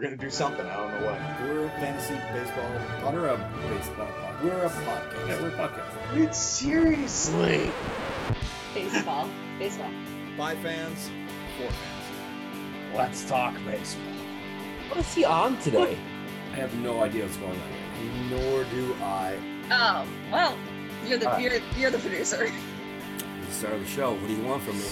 We're gonna do something. I don't know what. We're a fantasy baseball. We're a baseball podcast. We're a podcast. Yeah, we're a podcast. Dude, seriously. Baseball. Baseball. By fans, for fans. Let's talk baseball. What is he on today? I have no idea what's going on. Nor do I. Oh, well, you're the Uh, you're, you're the producer. The start of the show. What do you want from me?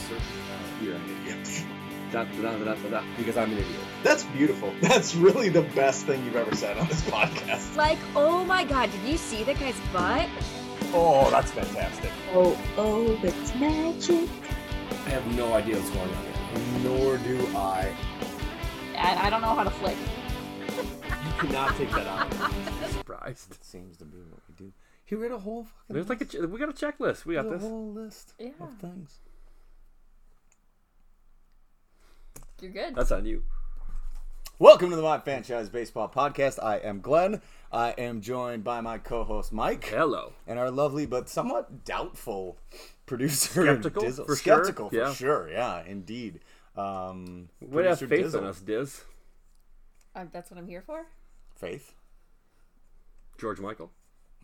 You're an idiot. Da, da, da, da, da, da, because I'm an idiot. That's beautiful. That's really the best thing you've ever said on this podcast. Like, oh my god, did you see that guy's butt? Oh, that's fantastic. Oh, oh, it's magic. I have no idea what's going on here. Nor do I. I, I don't know how to flick. You cannot take that out. Surprised. It seems to be what we do. He read a whole fucking. There's like a ch- we got a checklist. We got there's this. a whole list Yeah. of things. You're good. That's on you. Welcome to the My Franchise Baseball Podcast. I am Glen. I am joined by my co-host Mike Hello. and our lovely but somewhat doubtful producer Skeptical, Dizzle. for sure. Skeptical for Yeah. sure. Yeah, indeed. Um, We have producer faith in us, Diz. Uh, that's what I'm here for. Faith, George Michael.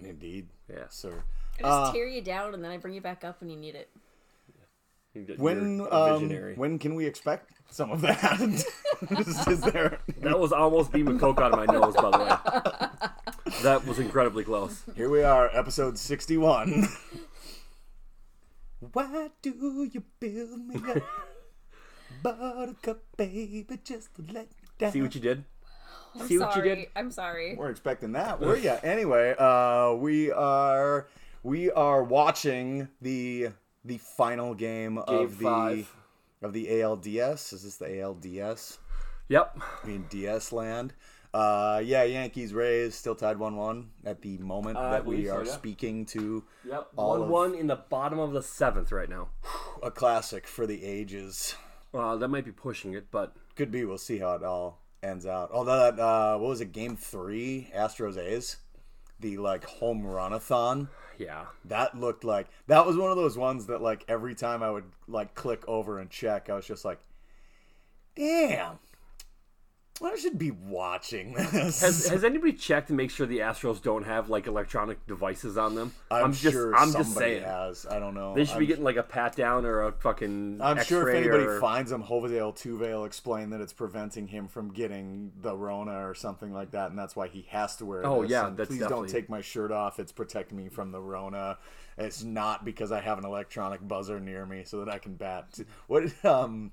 indeed, Yeah. sir. I just Uh, tear you down and then I bring you back up when you need it. You're When um, when can we expect some of that? is, is there? that was almost beam of coke out of my nose, by the way. That was incredibly close. Here we are, episode sixty-one. Why do you build me up, Buttercup baby, just to let me down? See what you did? I'm See what you sorry. did? I'm sorry. We're expecting that, were ya? Anyway, uh, we are we are watching the the final game, of the five. of the ALDS. Is this the ALDS? Yep. I mean DS land. Uh, yeah, Yankees Rays still tied one one at the moment Uh, that we believe so, are yeah. speaking to. Yep. One one in the bottom of the seventh right now. A classic for the ages. Uh, that might be pushing it, but Could be. We'll see how it all ends out. Although that, uh, what was it? Game three, Astros A's, the like home runathon. Yeah. That looked like that was one of those ones that like every time I would like click over and check, I was just like, damn. I should be watching this. Has Has anybody checked to make sure the Astros don't have like electronic devices on them? I'm, just sure I'm somebody just saying has. I don't know. they should I'm, be getting like a pat down or a fucking. I'm sure if anybody or... finds him, Jose Altuve will explain that it's preventing him from getting the Rona or something like that, and that's why he has to wear. Oh, this. yeah, And that's please definitely- don't take my shirt off. It's protecting me from the Rona. It's not because I have an electronic buzzer near me so that I can bat. What? Um.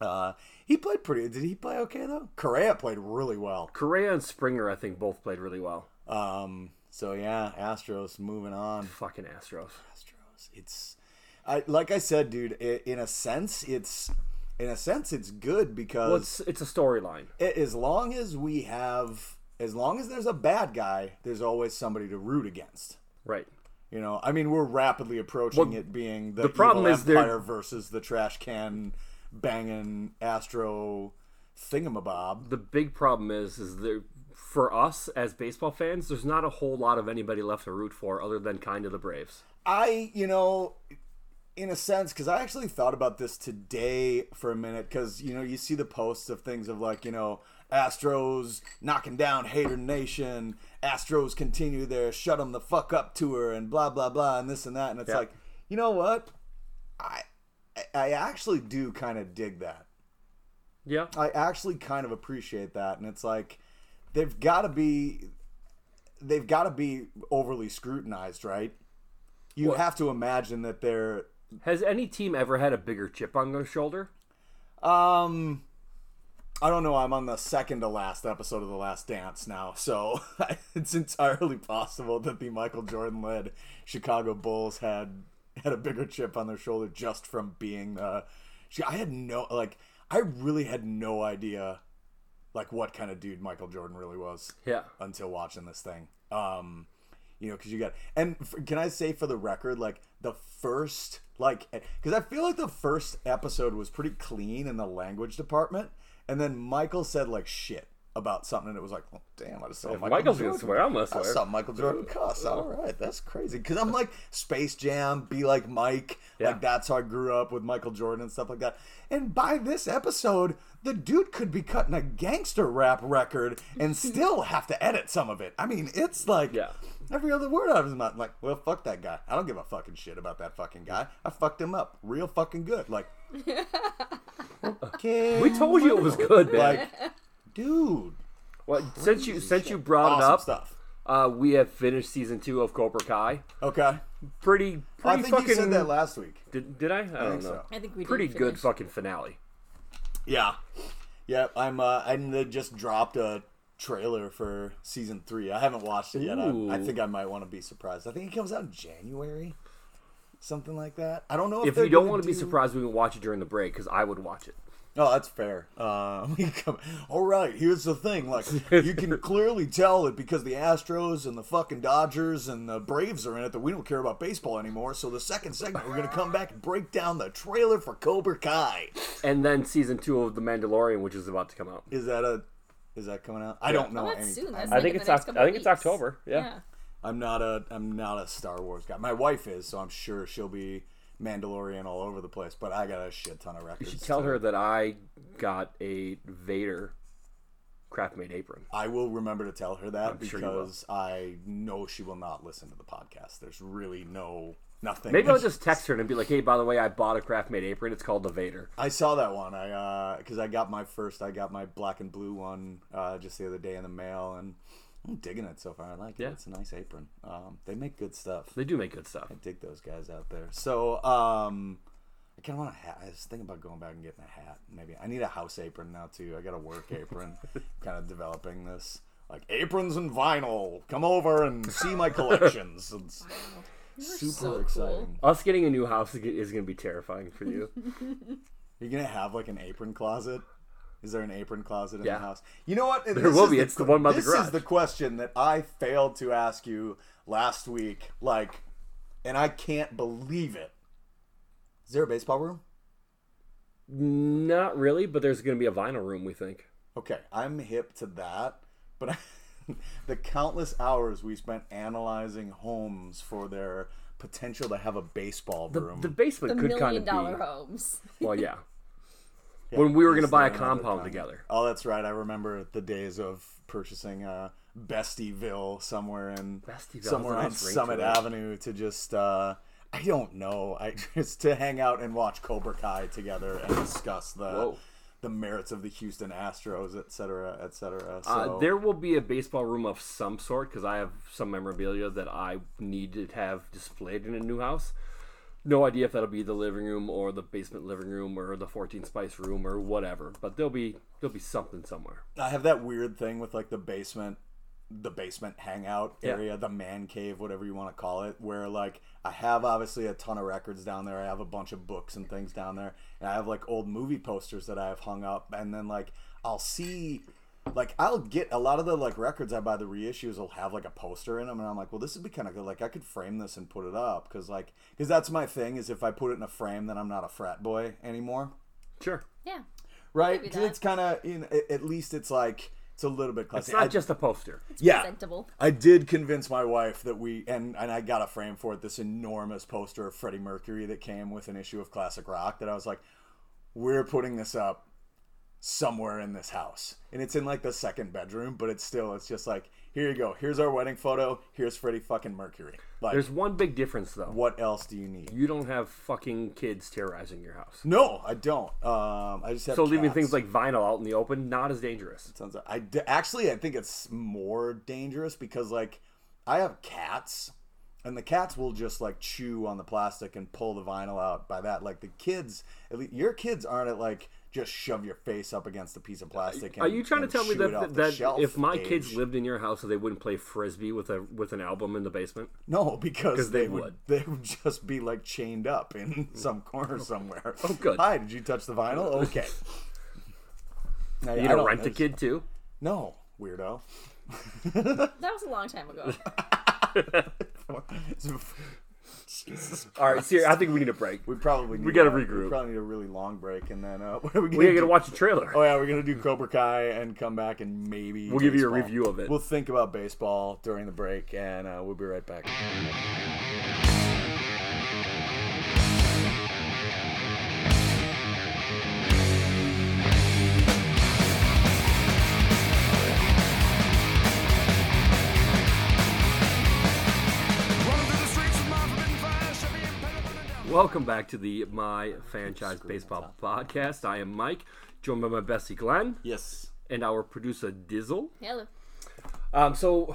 Uh, he played pretty. Did he play okay though? Correa played really well. Correa and Springer, I think, both played really well. Um. So yeah, Astros moving on. Fucking Astros. Astros. It's, I like I said, dude. i in a sense, it's in a sense it's good because Well, it's it's a storyline. as long as we have, as long as there's a bad guy, there's always somebody to root against. Right. You know, I mean, we're rapidly approaching Well, it being the, the problem is Empire versus the trash can banging Astro thingamabob. The big problem is, is there for us as baseball fans, there's not a whole lot of anybody left to root for other than kind of the Braves. I, you know, in a sense, because I actually thought about this today for a minute, because you know, you see the posts of things of like, you know, Astros knocking down Hater Nation, Astros continue their shut them the fuck up tour, and blah blah blah, and this and that, and it's Yeah. like, you know what, I, I actually do kind of dig that. Yeah. I actually kind of appreciate that, and it's like they've got to be they've got to be overly scrutinized, right? You have to imagine that they're Has any team ever had a bigger chip on their shoulder? um I don't know, I'm on the second to last episode of The Last Dance now, so it's entirely possible that the Michael Jordan led Chicago Bulls had had a bigger chip on their shoulder just from being the I had no like I really had no idea like what kind of dude Michael Jordan really was. Yeah. until watching this thing. Um, you know, because you got and f- can I say for the record, like the first, like, because I feel like the first episode was pretty clean in the language department, and then Michael said like shit about something, and it was like, well, damn, I just saw If Michael Michael's Jordan. gonna swear, I'm gonna I saw Michael Jordan cuss. All right, that's crazy. Because I'm like Space Jam, be like Mike. Yeah. Like that's how I grew up with Michael Jordan and stuff like that. And by this episode, the dude could be cutting a gangster rap record and still have to edit some of it. I mean, it's like Yeah. every other word out of his mouth. Like, well, fuck that guy. I don't give a fucking shit about that fucking guy. I fucked him up real fucking good. Like, okay, We told you it was good, man. like, dude, well, since you since you brought awesome it up, stuff. uh, we have finished season two of Cobra Kai. Okay, Pretty, I pretty think fucking. you said that last week. Did, did I? I don't think know. so. I think we did Pretty good fucking finale. Yeah, yeah. I'm. Uh, and they just dropped a trailer for season three. I haven't watched it yet. I, I think I might want to be surprised. I think it comes out in January, something like that. I don't know if, If you don't gonna want to be surprised, we can watch it during the break because I would watch it. Oh, that's fair. Um, all right, here's the thing. Like, you can clearly tell it because the Astros and the fucking Dodgers and the Braves are in it, that we don't care about baseball anymore. So the second segment, we're gonna come back and break down the trailer for Cobra Kai. And then season two of The Mandalorian, which is about to come out. Is that a? Is that coming out? I don't know. Oh, that's soon. That's I like think it's the next Oc- couple I think it's weeks. October, yeah. I'm not a. I'm not a Star Wars guy. My wife is, so I'm sure she'll be Mandalorian all over the place. But I got a shit ton of records. You should tell her that I got a Vader craft made apron. I will remember to tell her that sure will. because I know she will not listen to the podcast. There's really no nothing. Maybe I'll just text her and be like, "Hey, by the way, I bought a craft made apron. It's called the Vader." I saw that one. I uh because I got my first. I got my black and blue one uh just the other day in the mail, and I'm digging it so far. I like it. Yeah. it. It's a nice apron. Um, they make good stuff. They do make good stuff. I dig those guys out there. So um. I kind of want a hat. I was thinking about going back and getting a hat. Maybe I need a house apron now too. I got a work apron. kind of developing this like aprons and vinyl. Come over and see my collections. It's super so cool. exciting. Us getting a new house is going to be terrifying for you. You're gonna have like an apron closet. Is there an apron closet in Yeah. the house? You know what? There will be. It's the one by the garage. This garage. is the question that I failed to ask you last week. Like, and I can't believe it. Is there a baseball room? Not really, but there's going to be a vinyl room. We think. Okay, I'm hip to that, but the countless hours we spent analyzing homes for their potential to have a baseball room. the basement The could kind million of dollar be. homes. Well, yeah. Yeah, when we were going to buy a compound together. Oh, that's right. I remember the days of purchasing uh, Bestieville somewhere in Bestieville somewhere on nice Summit. Avenue to just uh, I don't know. I just to hang out and watch Cobra Kai together and discuss the Whoa. the merits of the Houston Astros, et cetera, et cetera. So Uh, there will be a baseball room of some sort because I have some memorabilia that I need to have displayed in a new house. No idea if that'll be the living room or the basement living room or the 14 spice room or whatever, but there'll be there'll be something somewhere. I have that weird thing with like the basement the basement hangout Yeah. area, the man cave, whatever you want to call it, where like I have obviously a ton of records down there. I have a bunch of books and things down there. And I have like old movie posters that I have hung up and then like I'll see like I'll get a lot of the like records I buy the reissues will have like a poster in them and I'm like, well this would be kind of good. Like I could frame this and put it up cuz like cuz that's my thing is if I put it in a frame then I'm not a frat boy anymore Sure. Yeah. right? Maybe 'Cause that. it's kind of you know, at least it's like it's a little bit It's classy. not I- just a poster. yeah, Presentable. I did convince my wife that we and and I got a frame for it. This enormous poster of Freddie Mercury that came with an issue of Classic Rock. That I was like, we're putting this up somewhere in this house, and it's in like the second bedroom, but it's still it's just like here you go. Here's our wedding photo. Here's Freddie fucking Mercury. Like, There's one big difference though. what else do you need? You don't have fucking kids terrorizing your house. No, I don't. Um, I just have So leaving things like vinyl out in the open not as dangerous. Sounds like, I d- actually I think it's more dangerous because like I have cats and the cats will just like chew on the plastic and pull the vinyl out by that like the kids at least your kids aren't at like just shove your face up against a piece of plastic and, Are you trying to tell me chew it that off the that shelf if my kids lived in your house, they wouldn't play frisbee with a with an album in the basement? no because they, they would would. they would just be like chained up in some corner somewhere Oh, good. hi did you touch the vinyl okay I, You gonna don't- rent a kid too? no weirdo That was a long time ago. All right, see, I think we need a break. We probably need gotta a- regroup. We probably need a really long break, and then uh, what are we gonna We gotta watch the trailer. Oh yeah, we're gonna do Cobra Kai and come back and maybe We'll give you a review of it. We'll think about baseball during the break, and uh, we'll be right back. Welcome back to the My Franchise Baseball Podcast. I am Mike, joined by my bestie Glen Yes. and our producer Dizzle. Hello. Um, so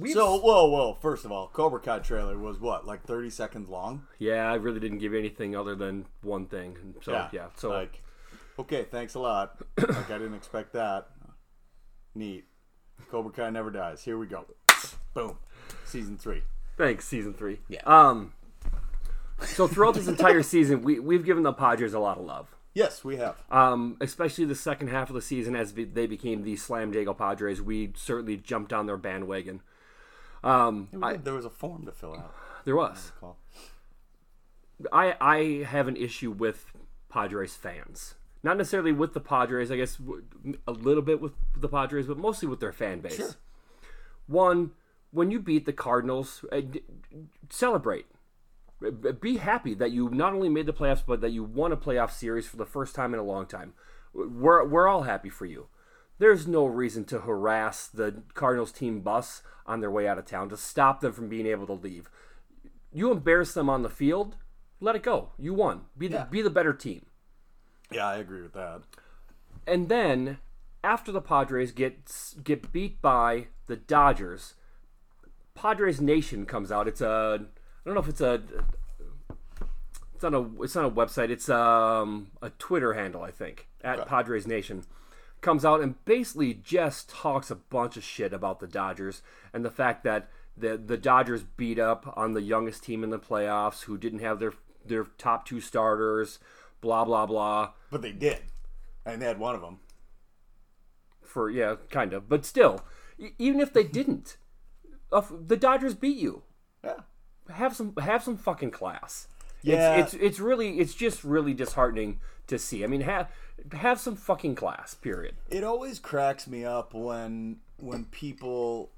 we So whoa, whoa! First of all, Cobra Kai trailer was what, like thirty seconds long? yeah, I really didn't give anything other than one thing. And So yeah, so like, okay, thanks a lot. like I didn't expect that. Neat. Cobra Kai never dies. Here we go. Boom. Season three. thanks season three. Yeah. Um. So throughout this entire season, we we've given the Padres a lot of love. Yes, we have. Um, especially the second half of the season as they became the Slam Diego Padres, we certainly jumped on their bandwagon. Um, I, there was a form to fill out. there was. I I have an issue with Padres fans. Not necessarily with the Padres, I guess a little bit with the Padres, but mostly with their fan base. Sure. One, when you beat the Cardinals, uh, celebrate. B- Be happy that you not only made the playoffs, but that you won a playoff series for the first time in a long time. We're, we're all happy for you. There's no reason to harass the Cardinals team bus on their way out of town to stop them from being able to leave. You embarrass them on the field, let it go. You won. Be the, Yeah. be the better team. Yeah, I agree with that. And then after the Padres get get beat by the Dodgers, Padres Nation comes out. It's a I don't know if it's a it's not a it's not a website. It's um a Twitter handle I think at Okay. Padres Nation comes out and basically just talks a bunch of shit about the Dodgers and the fact that the the Dodgers beat up on the youngest team in the playoffs who didn't have their their top two starters, blah blah blah. But they did, and they had one of them. for yeah, kind of. But still, even if they didn't, the Dodgers beat you. Yeah. Have some have some fucking class. Yeah. It's, it's it's really it's just really disheartening to see. I mean, have have some fucking class. Period. It always cracks me up when when people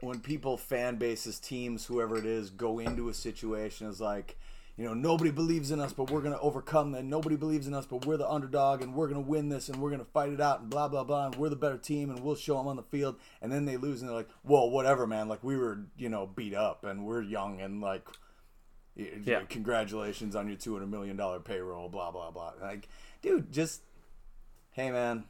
when people fan bases teams whoever it is go into a situation as like you know nobody believes in us but we're gonna overcome and nobody believes in us but we're the underdog and we're gonna win this and we're gonna fight it out and blah blah blah and we're the better team and we'll show them on the field. And then they lose and they're like whoa whatever man. Like we were you know beat up and we're young and like Yeah. congratulations on your 200 million dollar payroll blah blah blah. Like dude just hey man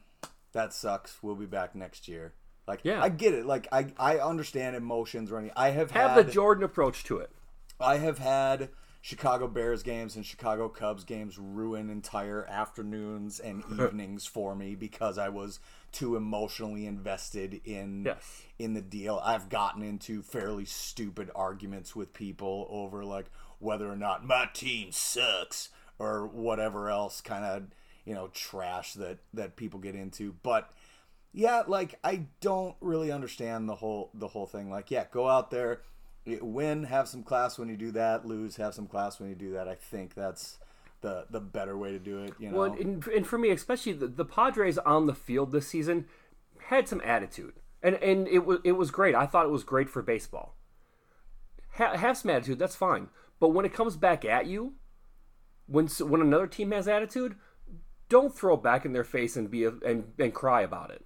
that sucks. We'll be back next year. Like Yeah. i get it. Like i i understand emotions running. I have Have had the Jordan approach to it. i have had chicago bears games and chicago cubs games ruin entire afternoons and evenings for me because i was too emotionally invested in Yes. in the deal. I've gotten into fairly stupid arguments with people over like whether or not my team sucks or whatever else kind of you know trash that that people get into. But yeah like i don't really understand the whole the whole thing. Like yeah go out there win have some class when you do that lose have some class when you do that i think that's the the better way to do it you know Well, and, and for me, especially the, the Padres on the field this season had some attitude, and and it was it was great. I thought it was great for baseball. Ha- have some attitude, that's fine. But when it comes back at you, when when another team has attitude, don't throw it back in their face and be a, and and cry about it.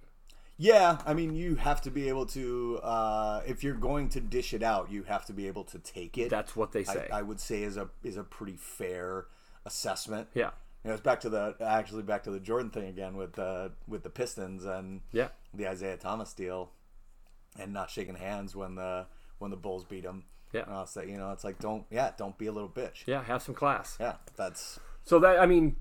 Yeah, I mean, you have to be able to. Uh, if you're going to dish it out, you have to be able to take it. That's what they say. I, I would say is a is a pretty fair assessment. yeah, You know, it's back to the actually back to the Jordan thing again with the with the Pistons and yeah, the Isiah Thomas deal, and not shaking hands when the when the Bulls beat him. Yeah. uh, so, you know, it's like don't yeah, don't be a little bitch. yeah. Have some class. Yeah, that's So that I mean,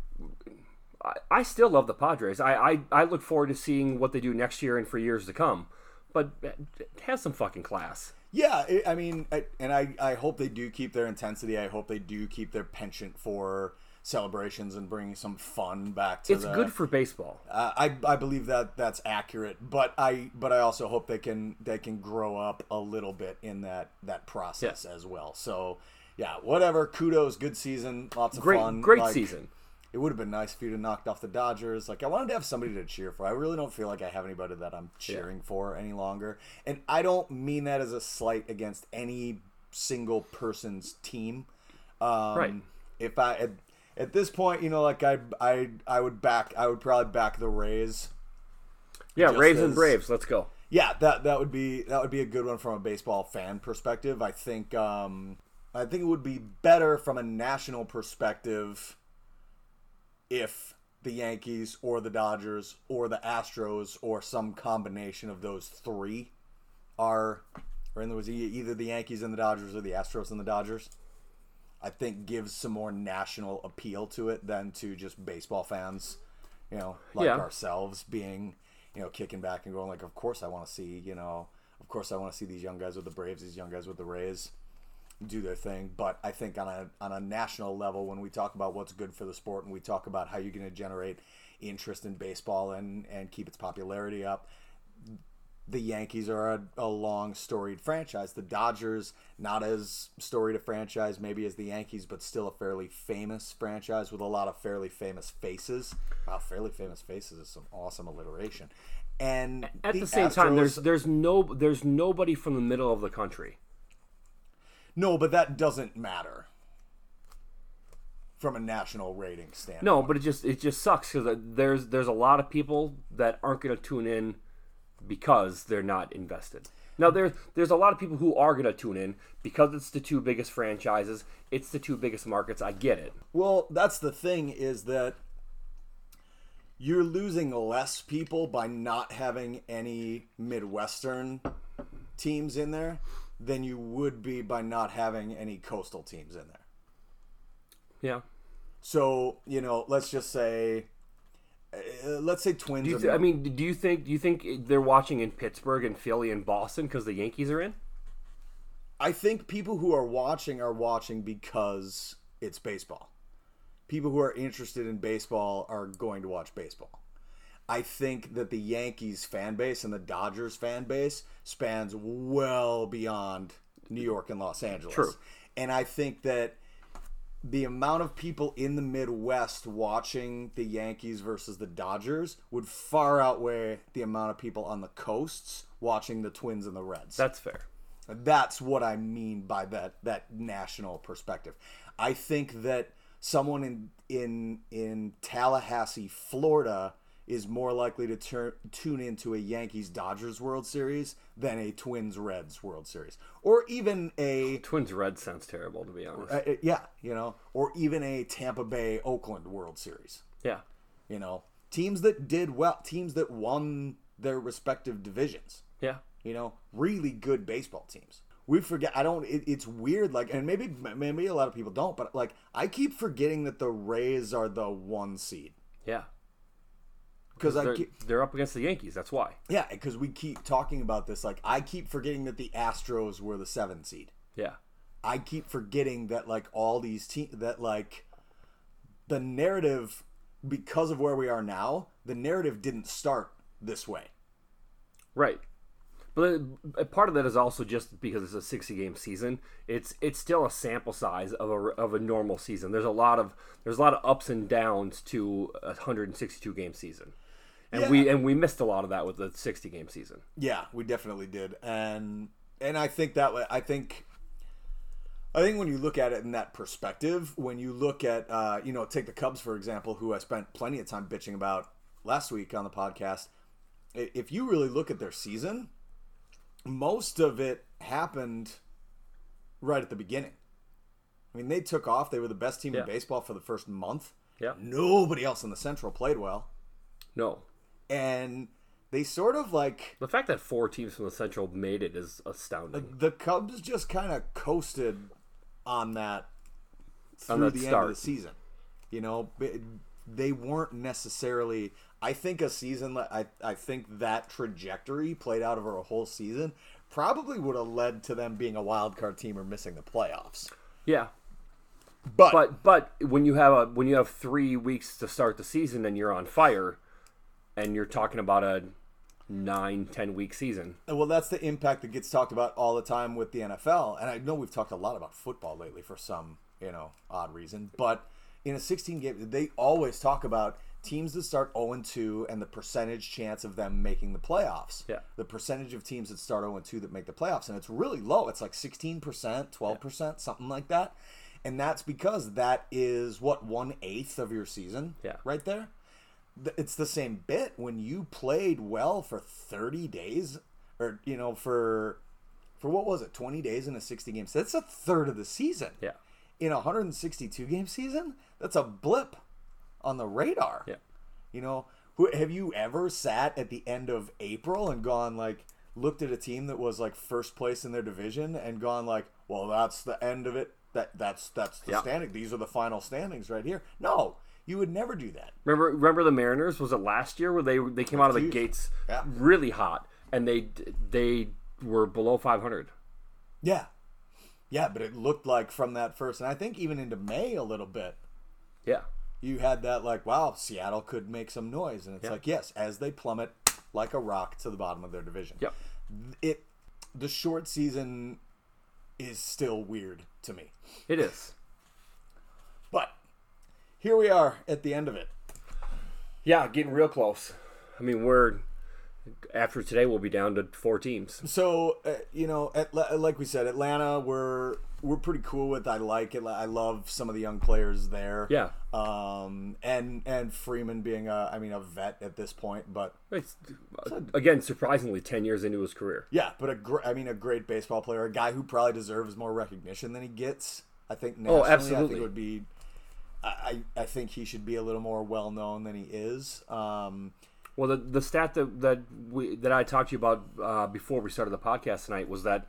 I, I still love the Padres. I, I I look forward to seeing what they do next year and for years to come. But have some fucking class. Yeah, it, I mean, I, and I, I hope they do keep their intensity. I hope they do keep their penchant for celebrations and bringing some fun back to It's the, good for baseball. Uh, I, I believe that that's accurate, but I but I also hope they can they can grow up a little bit in that that process as well. So, yeah, whatever. Kudos, good season, lots of Great, fun. great Like, season. It would have been nice if you'd have knocked off the Dodgers. Like I wanted to have somebody to cheer for. I really don't feel like I have anybody that I'm cheering for any longer. And I don't mean that as a slight against any single person's team. Um, Right. If I at, at this point, you know, like I I I would back I would probably back the Rays. Yeah, Rays Raves and Braves. Let's go. Yeah, that that would be that would be a good one from a baseball fan perspective. I think um, I think it would be better from a national perspective if the Yankees or the Dodgers or the Astros or some combination of those three are, or in other words, either the Yankees and the Dodgers or the Astros and the Dodgers. I think gives some more national appeal to it than to just baseball fans, you know, like Yeah. ourselves being, you know, kicking back and going like, of course I want to see, you know, of course I want to see these young guys with the Braves, these young guys with the Rays do their thing. But I think on a on a national level, when we talk about what's good for the sport and we talk about how you're going to generate interest in baseball and and keep its popularity up, the Yankees are a, a long storied franchise. The Dodgers, not as storied a franchise maybe as the Yankees, but still a fairly famous franchise with a lot of fairly famous faces. Wow, fairly famous faces is some awesome alliteration. And At the, same time, there's there's no there's nobody from the middle of the country. No, but that doesn't matter from a national rating standpoint. No, but it just it just sucks because uh, there's there's a lot of people that aren't going to tune in because they're not invested. Now there's there's a lot of people who are going to tune in because it's the two biggest franchises, it's the two biggest markets. I get it. Well, that's the thing is that you're losing less people by not having any Midwestern teams in there than you would be by not having any coastal teams in there. Yeah. So, you know, let's just say uh, let's say Twins Do you are th- I mean, do you think do you think they're watching in Pittsburgh and Philly and Boston because the Yankees are in? I think people who are watching are watching because it's baseball. People who are interested in baseball are going to watch baseball. I think that the Yankees fan base and the Dodgers fan base spans well beyond New York and Los Angeles. True. And I think that the amount of people in the Midwest watching the Yankees versus the Dodgers would far outweigh the amount of people on the coasts watching the Twins and the Reds. That's fair. That's what I mean by that that national perspective. I think that someone in in in Tallahassee, Florida is more likely to turn tune into a Yankees Dodgers World Series than a Twins Reds World Series or even a Twins Reds sounds terrible to be honest. uh, uh, yeah, you know, or even a Tampa Bay Oakland World Series. yeah. You know, teams that did well, teams that won their respective divisions Yeah. you know really good baseball teams we forget i don't it, it's weird like and maybe maybe a lot of people don't but like i keep forgetting that the rays are the one seed Yeah. Because i They're, keep, they're up against the Yankees. That's why. yeah because we keep talking about this like i keep forgetting that the astros were the seven seed Yeah. i keep forgetting that like all these teams that like the narrative because of where we are now the narrative didn't start this way Right. But uh, part of that is also just because it's a 60 game season. It's it's still a sample size of a, of a normal season. There's a lot of there's a lot of ups and downs to a 162 game season. And we and we missed a lot of that with the 60 game season. Yeah, we definitely did, and and I think that way. I think, I think when you look at it in that perspective, when you look at, uh, you know, take the Cubs for example, who I spent plenty of time bitching about last week on the podcast. If you really look at their season, most of it happened right at the beginning. I mean, they took off. They were the best team Yeah. in baseball for the first month. Yeah. Nobody else in the Central played well, No. And they sort of like The fact that four teams from the Central made it is astounding. the Cubs just kind of coasted on that through On that the end of the season. You know, they weren't necessarily. I think a season. I I think that trajectory played out over a whole season probably would have led to them being a wild card team or missing the playoffs. Yeah. But, But but when you have a when you have 3 weeks to start the season and you're on fire and you're talking about a nine, ten week season. Well, that's the impact that gets talked about all the time with the NFL. And I know we've talked a lot about football lately for some, you know, odd reason. But in a 16 game, they always talk about teams that start 0 2 and the percentage chance of them making the playoffs. Yeah. The percentage of teams that start 0 2 that make the playoffs. And it's really low. It's like 16%, 12%, something like that. And that's because that is what, one eighth of your season? Yeah. Right there? It's the same bit. When you played well for 30 days or you know for for what was it 20 days in a 60 game so that's a third of the season. Yeah. in a 162 game season that's a blip on the radar. Yeah. you know who have you ever sat at the end of april and gone like looked at a team that was like first place in their division and gone like well that's the end of it. That that's that's the Yeah. standing. These are the final standings right here. No you would never do that Remember, remember the Mariners? Was it last year where they they came out of the huge. gates Yeah. really hot and they they were below 500. Yeah. Yeah, but it looked like from that first, and I think even into May a little bit, Yeah. you had that like, wow, Seattle could make some noise. And it's Yeah. like, yes, as they plummet like a rock to the bottom of their division. Yep. It, the short season is still weird to me. It is. But here we are at the end of it. Yeah, getting real close. I mean, we're after today we'll be down to four teams. So, uh, you know, at, like we said, Atlanta, we're we're pretty cool with. I like it. I love some of the young players there. Yeah. Um, and and Freeman being a, I mean, a vet at this point, but It's, again, surprisingly, 10 years into his career. yeah, but a gr- I mean, a great baseball player, a guy who probably deserves more recognition than he gets. I think nationally, Oh, absolutely. think it would be. I, I think he should be a little more well known than he is. Um, Well, the, the stat that that we that I talked to you about uh, before we started the podcast tonight was that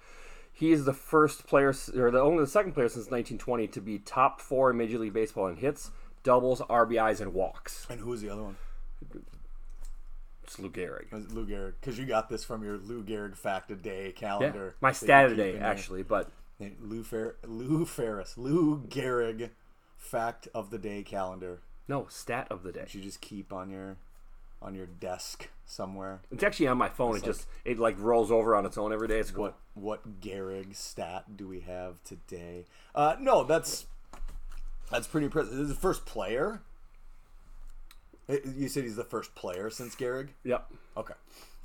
he is the first player, or the only the second player since 1920 to be top four in Major League Baseball in hits, doubles, RBIs, and walks. and who was the other one? It's Lou Gehrig. Lou Gehrig, because you got this from your Lou Gehrig fact a day Yeah, calendar. my that stat in your- actually, but Lou Fer- Lou Ferris, Lou Gehrig fact of the day calendar. no stat of the day. that you just keep on your on your desk somewhere. It's actually on my phone. It just it like rolls over on its own every day. It's cool. What what Gehrig stat do we have today? Uh, no, that's that's pretty impressive. This is the first player. Uh, You said he's the first player since Gehrig. Yep. Okay,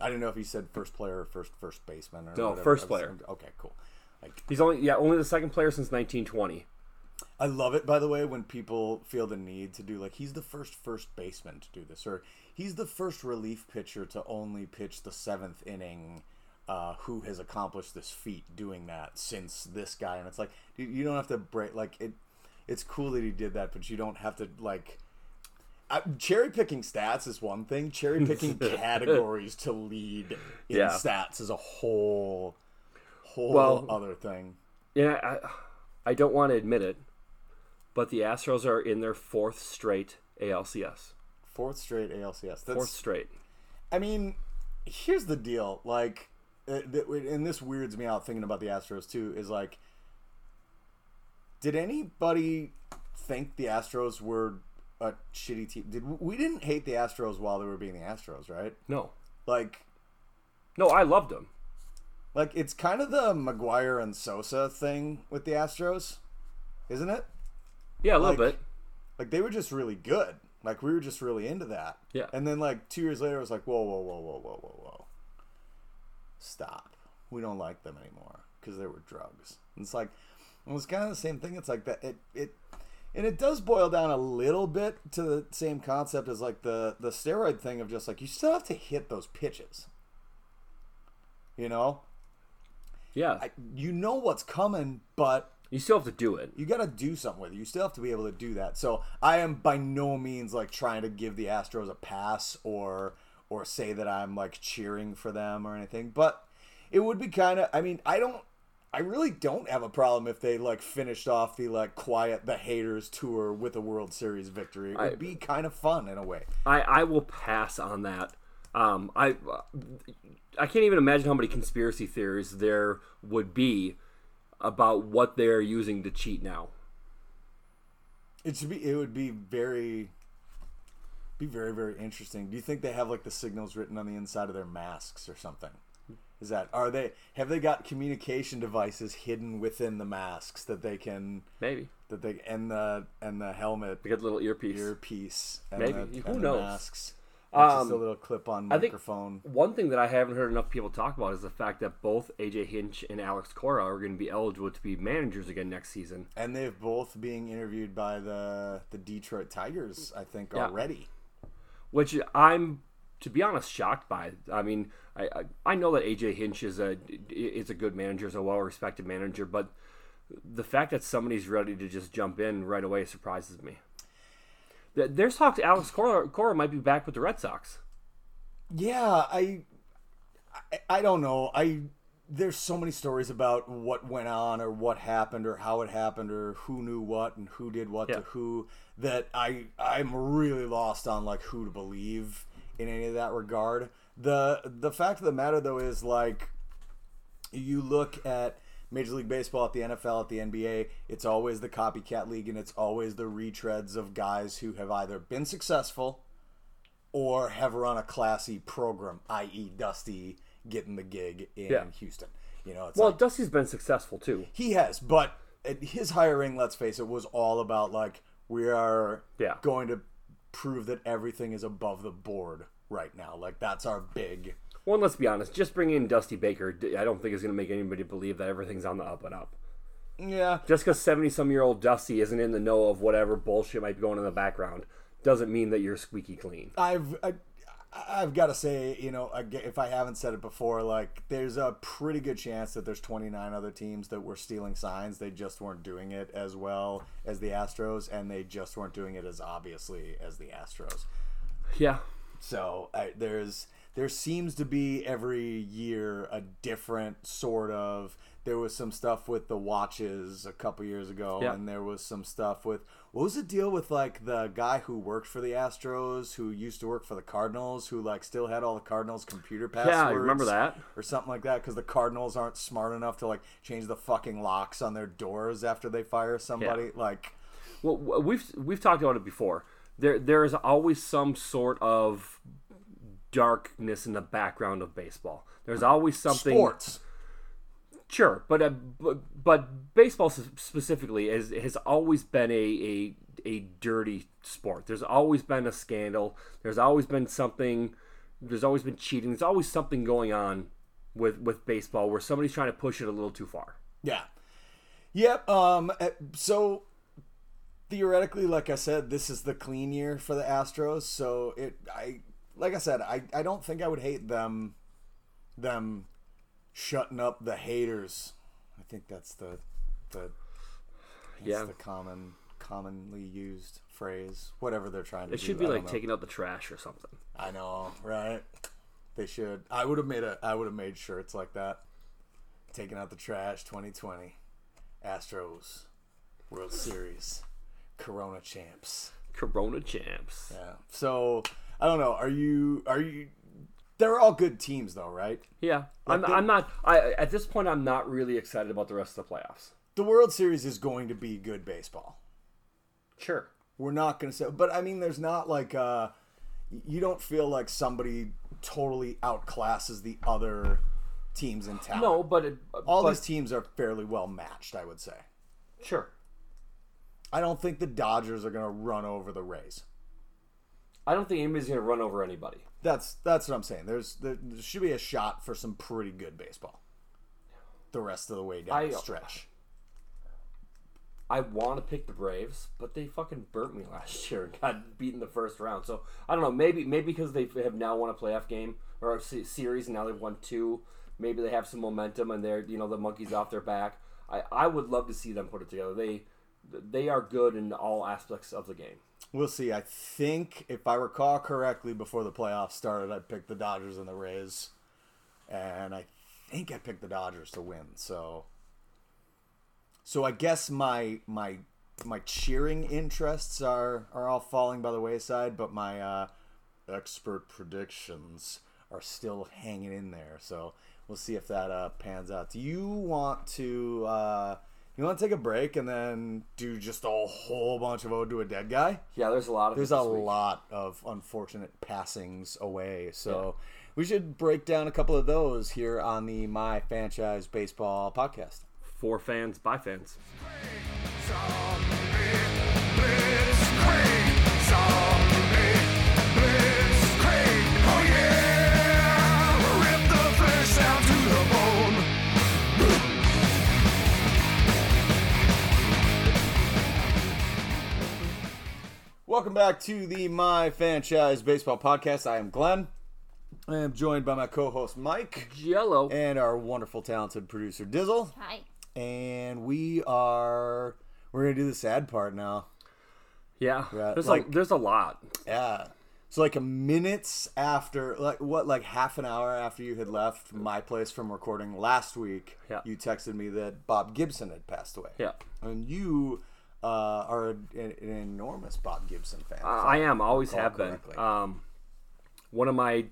I didn't know if you said first player or first first baseman or No, whatever. first player. Okay, cool. Like He's only yeah only the second player since 1920. I love it, by the way, when people feel the need to do like he's the first first baseman to do this, or he's the first relief pitcher to only pitch the seventh inning. Uh, who has accomplished this feat doing that since this guy? And it's like, dude, you don't have to break. Like it, it's cool that he did that, but you don't have to like. I, cherry picking stats is one thing. Cherry picking categories to lead in Yeah. stats is a whole, whole Well- other thing. Yeah, I I don't want to admit it, but the Astros are in their fourth straight ALCS. Fourth straight ALCS. That's, Fourth straight. I mean, here's the deal. Like, uh, and this weirds me out thinking about the Astros too. Is like, did anybody think the Astros were a shitty team? Did we didn't hate the Astros while they were being the Astros, right? No, Like, no, I loved them. like it's kind of the McGwire and Sosa thing with the Astros, isn't it? Yeah, a little Like- bit. Like they were just really good. Like we were just really into that. Yeah. And then like two years later, it was like, whoa, whoa, whoa, whoa, whoa, whoa, whoa. Stop. We don't like them anymore because they were drugs. And it's like, it was kind of the same thing. It's like that. It it. And it does boil down a little bit to the same concept as like the the steroid thing of just like you still have to hit those pitches. You know, Yeah, I, you know what's coming, but you still have to do it. you got to do something with it. You still have to be able to do that. So I am by no means like trying to give the Astros a pass or or say that I'm like cheering for them or anything. But it would be kind of. I mean, I don't. I really don't have a problem if they like finished off the like quiet the haters tour with a World Series victory. It would I- be kind of fun in a way. I I will pass on that. Um, I I can't even imagine how many conspiracy theories there would be about what they're using to cheat now. It should be. It would be very. Be very very interesting. Do you think they have like the signals written on the inside of their masks or something? Is that are they have they got communication devices hidden within the masks that they can Maybe that they and the and the helmet they get a little earpiece. earpiece and Maybe. the, Who knows? masks. It's just a Um, little clip-on I think- microphone. One thing that I haven't heard enough people talk about is the fact that both AJ Hinch and Alex Cora are going to be eligible to be managers again next season. And they've both being interviewed by the the Detroit Tigers, I think, Yeah. already. which I'm, to be honest, shocked by. I mean, I I, I know that AJ Hinch is a is a good manager, is a well respected manager, but the fact that somebody's ready to just jump in right away surprises me. There- There's talk to Alex Cora, Cora might be back with the Red Sox. Yeah, I, I, I don't know. I there's so many stories about what went on or what happened or how it happened or who knew what and who did what Yeah. to who that I I'm really lost on like who to believe in any of that regard. The the fact of the matter though is like you look at Major League Baseball, at the NFL, at the NBA, it's always the copycat league and it's always the retreads of guys who have either been successful or have run a classy program, i.e., Dusty getting the gig in Yeah. Houston. You know, it's Well, like, Dusty's been successful too. he has, but at his hiring, let's face it, was all about like we are Yeah. going to prove that everything is above the board right now. Like that's our big. And let's be honest, just bringing in Dusty Baker, I don't think is going to make anybody believe that everything's on the up and up. Yeah, Just because 70 some year old Dusty isn't in the know of whatever bullshit might be going in the background doesn't mean that you're squeaky clean. I've I, I've got to say, you know, if I haven't said it before, like there's a pretty good chance that there's 29 other teams that were stealing signs. They just weren't doing it as well as the Astros, and they just weren't doing it as obviously as the Astros. Yeah. So I, there's there seems to be every year a different sort of. There was some stuff with the watches a couple years ago, Yeah. and there was some stuff with what was the deal with like the guy who worked for the Astros, who used to work for the Cardinals, who like still had all the Cardinals computer passwords. Yeah, I remember that. or something like that, because the Cardinals aren't smart enough to like change the fucking locks on their doors after they fire somebody. Like, Well, we've we've talked about it before. There there is always some sort of darkness in the background of baseball. There's always something. sports. Sure, but uh, but, but baseball specifically has has always been a, a a dirty sport. There's always been a scandal. There's always been something. There's always been cheating. There's always something going on with with baseball where somebody's trying to push it a little too far. Yeah. Yep. Um. uh, So theoretically, like I said, this is the clean year for the Astros. So it, I, like I said, I, I don't think I would hate them, them, shutting up the haters. I think that's the, the, that's Yeah. the common, commonly used phrase. Whatever they're trying to. It do, should be I like taking out the trash or something. I know, right? They should. I would have made a. I would have made shirts like that. Taking out the trash, 2020, Astros, World Series, Corona champs. Corona champs. Yeah. So I don't know. Are you? Are you? They're all good teams, though, right? Yeah, I'm, they- I'm not. I at this point, I'm not really excited about the rest of the playoffs. The World Series is going to be good baseball. Sure. We're not going to say, but I mean, there's not like uh, you don't feel like somebody totally outclasses the other teams in town. No, but it, all but, these teams are fairly well matched, I would say. Sure. I don't think the Dodgers are going to run over the Rays. I don't think anybody's going to run over anybody. That's that's what I'm saying. There's there, there should be a shot for some pretty good baseball. The rest of the way down I- the stretch. I want to pick the Braves, but they fucking burnt me last year and got beaten the first round. So I don't know. Maybe maybe because they have now won a playoff game or a series, and now they've won two. Maybe they have some momentum and they're you know the monkeys off their back. I, I would love to see them put it together. They they are good in all aspects of the game. We'll see. I think if I recall correctly, before the playoffs started, I picked the Dodgers and the Rays, and I think I picked the Dodgers to win. So, so I guess my my my cheering interests are are all falling by the wayside, but my uh, expert predictions are still hanging in there. So we'll see if that uh, pans out. Do you want to? Uh, You want to take a break and then do just a whole bunch of ode to a dead guy? Yeah, there's a lot of There's it a week. lot of unfortunate passings away, so we should break down a couple of those here on the My Franchise Baseball podcast. for fans by fans. Welcome back to the My Franchise Baseball podcast. I am Glen. I am joined by my co-host Mike Jello. and our wonderful, talented producer Dizzle. Hi. And we are we're gonna do the sad part now. Yeah, Yeah, there's like- a there's a lot. Yeah. So like a minutes after, like what, like half an hour after you had left my place from recording last week, Yeah. you texted me that Bob Gibson had passed away. Yeah, And you uh, are an, an enormous Bob Gibson fan. I I am. Always have been. Um, one of my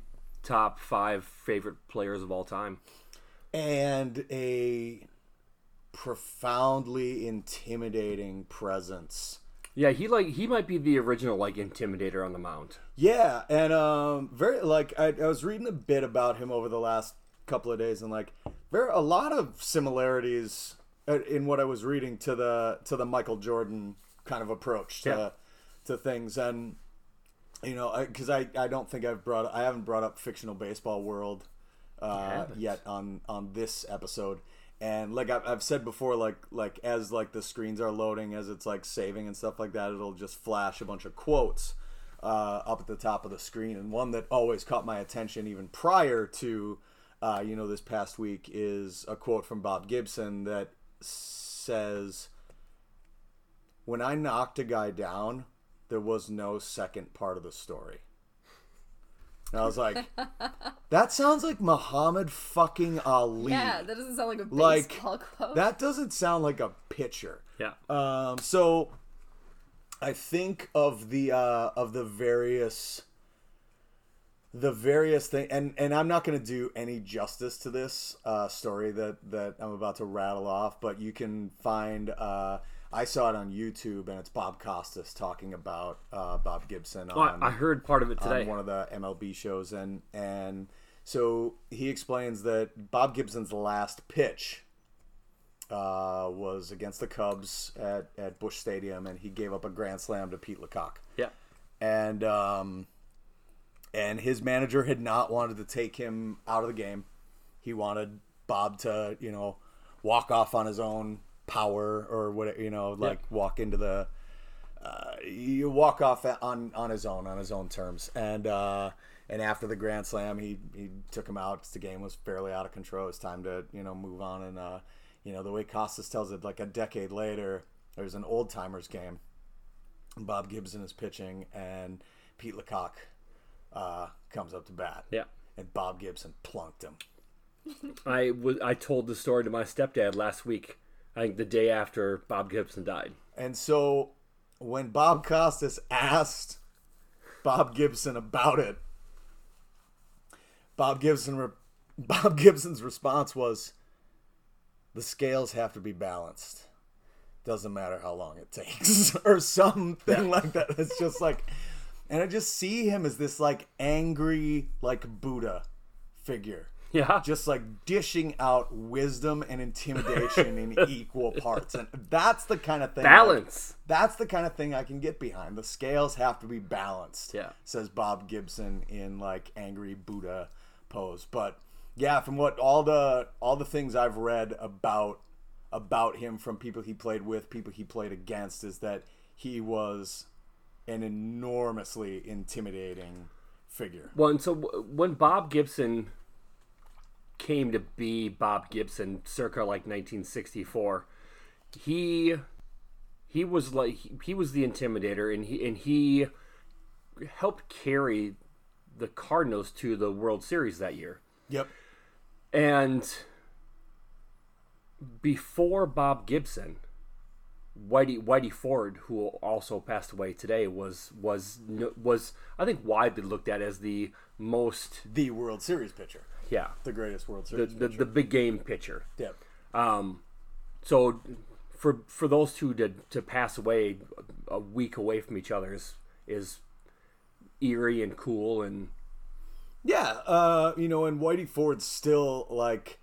top five favorite players of all time. and a profoundly intimidating presence. Yeah, he like he might be the original like intimidator on the mound. Yeah, and um, very like I, I was reading a bit about him over the last couple of days, and like there are a lot of similarities uh, in what I was reading to the to the Michael Jordan kind of approach to Yeah. to things, and you know, because I, I don't think I've brought I haven't brought up fictional baseball world uh, yet on on this episode. And like I've, I've said before, like like as like the screens are loading, as it's like saving and stuff like that, it'll just flash a bunch of quotes uh, up at the top of the screen. And one that always caught my attention even prior to uh, you know this past week is a quote from Bob Gibson that says, "When I knocked a guy down, there was no second part of the story." And I was like, "That sounds like Muhammad fucking Ali." Yeah, that doesn't sound like a Like, baseball quote. That doesn't sound like a pitcher. Yeah, Um, so I think of the uh, of the various the various thing and and I'm not going to do any justice to this uh, story that that I'm about to rattle off, but you can find uh, I saw it on YouTube and it's Bob Costas talking about uh, Bob Gibson on I I heard part of it today. on one of the MLB shows, and and so he explains that Bob Gibson's last pitch uh, was against the Cubs at, at Busch Stadium, and he gave up a grand slam to Pete LaCock, Yeah, and um, and his manager had not wanted to take him out of the game. He wanted Bob to you know walk off on his own power or whatever you know like walk into the uh, you walk off on on his own on his own terms. And uh and after the grand slam he he took him out. The game was fairly out of control. It's time to you know move on. And uh you know the way costas tells it like a decade later there's an old timers game. Bob gibson is pitching and Pete LaCock uh comes up to bat yeah. and bob gibson plunked him I was I told the story to my stepdad last week. I think the day after Bob Gibson died. And so when Bob Costas asked Bob Gibson about it, Bob Gibson re- Bob Gibson's response was the scales have to be balanced. Doesn't matter how long it takes or something like that. It's just like and I just see him as this like angry like Buddha figure. Yeah, just like dishing out wisdom and intimidation in equal parts. And that's the kind of thing balance. that's the kind of thing i can get behind. The scales have to be balanced Yeah. says bob gibson in like angry buddha pose. But yeah from what all the all the things i've read about about him from people he played with people he played against is that he was an enormously intimidating figure Well, and so w- when Bob Gibson came to be Bob Gibson, circa like 1964, he he was like he, he was the intimidator, and he and he helped carry the Cardinals to the World Series that year. yep And before Bob Gibson, Whitey Whitey Ford, who also passed away today, was was was I think widely looked at as the most the world series pitcher yeah the greatest World Series the, pitcher. the big game pitcher. Yep. Um, so for for those two to to pass away a week away from each other is is eerie and cool and Yeah, uh, you know, and Whitey Ford's still like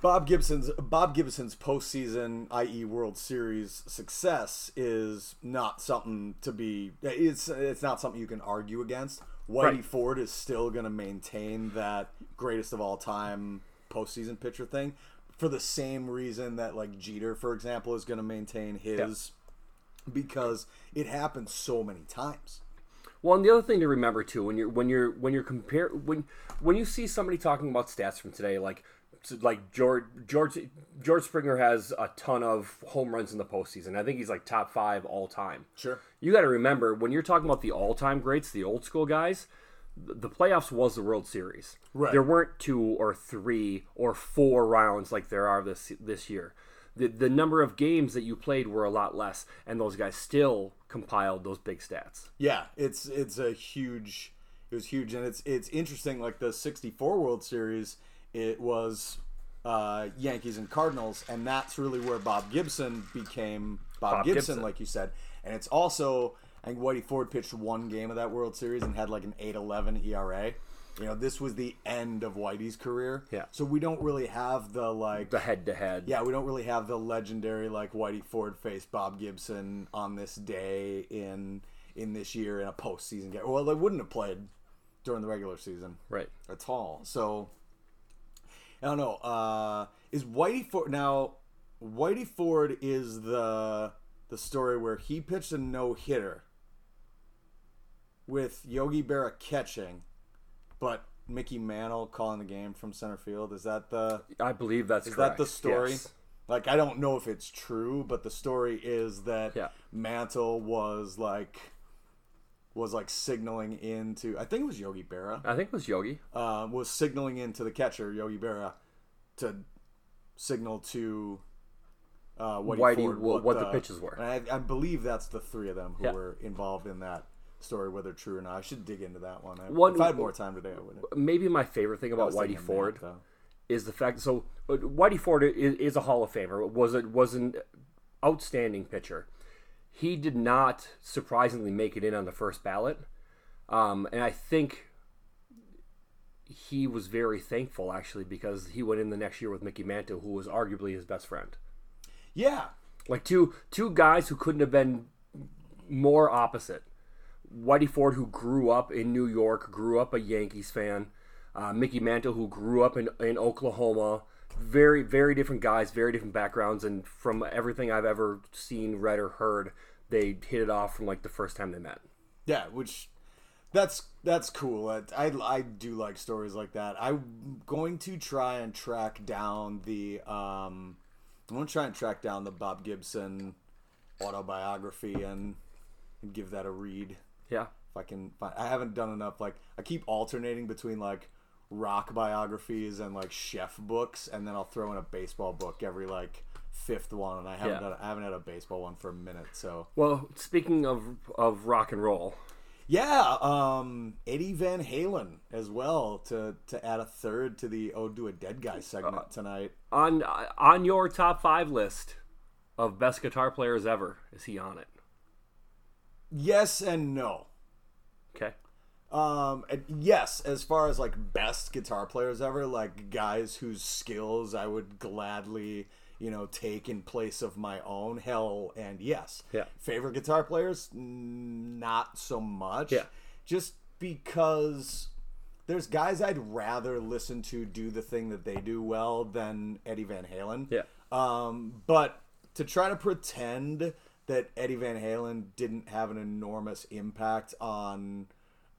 Bob Gibson's Bob Gibson's postseason, i.e., World Series success is not something to be. It's it's not something you can argue against. Whitey Right. Ford is still going to maintain that greatest of all time postseason pitcher thing for the same reason that like Jeter, for example, is going to maintain his because it happens so many times. Well, and the other thing to remember too, when you're when you're when you're compare when when you see somebody talking about stats from today, like like George George George Springer has a ton of home runs in the postseason. I think he's like top five all time. Sure. You got to remember when you're talking about the all time greats, the old school guys. The playoffs was the World Series. Right. There weren't two or three or four rounds like there are this this year. The the number of games that you played were a lot less, and those guys still compiled those big stats. Yeah, it's it's a huge it was huge and it's it's interesting like the 64 World Series it was uh, Yankees and Cardinals and that's really where Bob Gibson became Bob, Bob Gibson, Gibson. like you said and it's also I think Whitey Ford pitched one game of that World Series and had like an 8.11 ERA. You know, this was the end of Whitey's career. Yeah. So we don't really have the like The head to head. yeah, we don't really have the legendary like Whitey Ford faced Bob Gibson on this day in in this year in a postseason game. Well, they wouldn't have played during the regular season Right. at all. So I don't know. Uh, is Whitey Ford now? Whitey Ford is the the story where he pitched a no hitter with Yogi Berra catching, but Mickey Mantle calling the game from center field. Is that the I believe that's is correct. that the story? Yes. Like I don't know if it's true, but the story is that Yeah. Mantle was like was like signaling into I think it was Yogi Berra I think it was Yogi. um, was signaling into the catcher Yogi Berra to signal to uh, Whitey, Whitey Ford wh- what the pitches were. and I, I believe that's the three of them who Yeah. were involved in that story, whether true or not. I should dig into that one. I, One- if I had more time today, I would. Maybe my favorite thing about Whitey Ford is the fact. So uh, Whitey Ford is, is a Hall of Famer. Was it was an outstanding pitcher. He did not surprisingly make it in on the first ballot, um, and I think he was very thankful actually because he went in the next year with Mickey Mantle, who was arguably his best friend. Yeah, Like two two guys who couldn't have been more opposite. Whitey Ford, who grew up in New York, grew up a Yankees fan. Uh, Mickey Mantle, who grew up in, in Oklahoma. Very, very different guys, very different backgrounds, and from everything I've ever seen, read, or heard, they hit it off from like the first time they met. Yeah, which that's that's cool. I, I I do like stories like that. I'm going to try and track down the um I'm going to try and track down the Bob Gibson autobiography and and give that a read Yeah, if I can find I haven't done enough like I keep alternating between like rock biographies and like chef books and then I'll throw in a baseball book every like fifth one and I haven't Yeah. done, I haven't had a baseball one for a minute so Well, speaking of of rock and roll, Yeah, um, Eddie Van Halen as well to to add a third to the "Oh Do a Dead Guy" segment tonight. on on your top five list of best guitar players ever, is he on it? Yes and no. Okay. Um, and yes, as far as like best guitar players ever, like guys whose skills I would gladly, you know, take in place of my own. Hell, and yes. Yeah. Favorite guitar players, not so much. Yeah. Just because there's guys I'd rather listen to do the thing that they do well than Eddie Van Halen. Yeah. Um, but to try to pretend that Eddie Van Halen didn't have an enormous impact on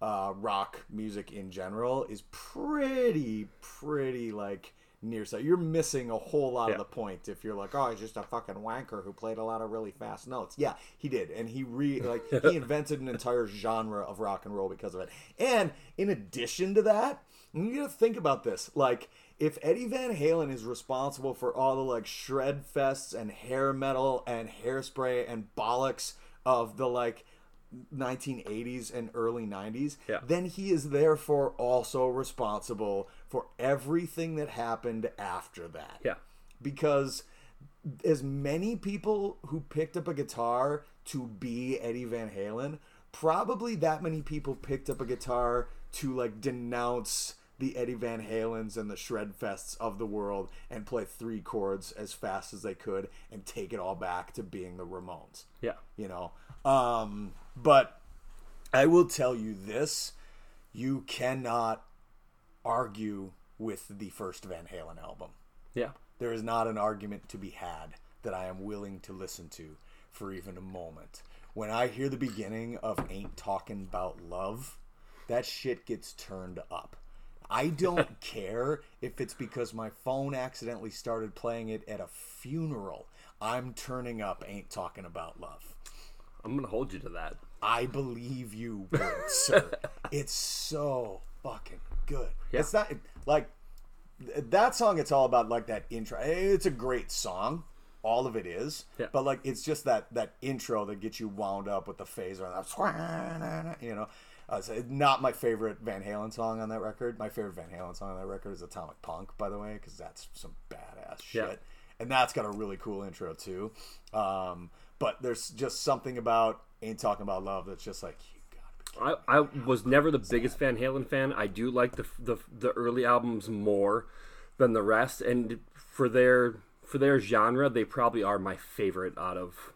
uh, rock music in general is pretty, pretty like nearsighted. You're missing a whole lot Yeah. of the point if you're like, oh, he's just a fucking wanker who played a lot of really fast notes. Yeah, he did, and he re like he invented an entire genre of rock and roll because of it. And in addition to that, you gotta think about this. Like, if Eddie Van Halen is responsible for all the like shred fests and hair metal and hairspray and bollocks of the like 1980s and early 90s, Yeah. then he is therefore also responsible for everything that happened after that Yeah. because as many people who picked up a guitar to be Eddie Van Halen, probably that many people picked up a guitar to like denounce the Eddie Van Halens and the Shred Fests of the world and play three chords as fast as they could and take it all back to being the Ramones Yeah. you know. Um, but I will tell you this: you cannot argue with the first Van Halen album. Yeah. There is not an argument to be had that I am willing to listen to for even a moment. When I hear the beginning of Ain't Talking About Love, that shit gets turned up. I don't care if it's because my phone accidentally started playing it at a funeral. I'm turning up Ain't Talking About Love. I'm gonna hold you to that. I believe you would, sir. It's so fucking good. Yeah. It's not like that song. It's all about like that intro. It's a great song. All of it is. Yeah. But like, it's just that that intro that gets you wound up with the phaser and that, you know. Uh, so not my favorite Van Halen song on that record. My favorite Van Halen song on that record is Atomic Punk, by the way, because that's some badass shit Yeah. and that's got a really cool intro too. Um, but there's just something about "Ain't Talking About Love" that's just like you gotta be. I, I was never the biggest Van Halen fan. I do like the, the the early albums more than the rest, and for their for their genre, they probably are my favorite out of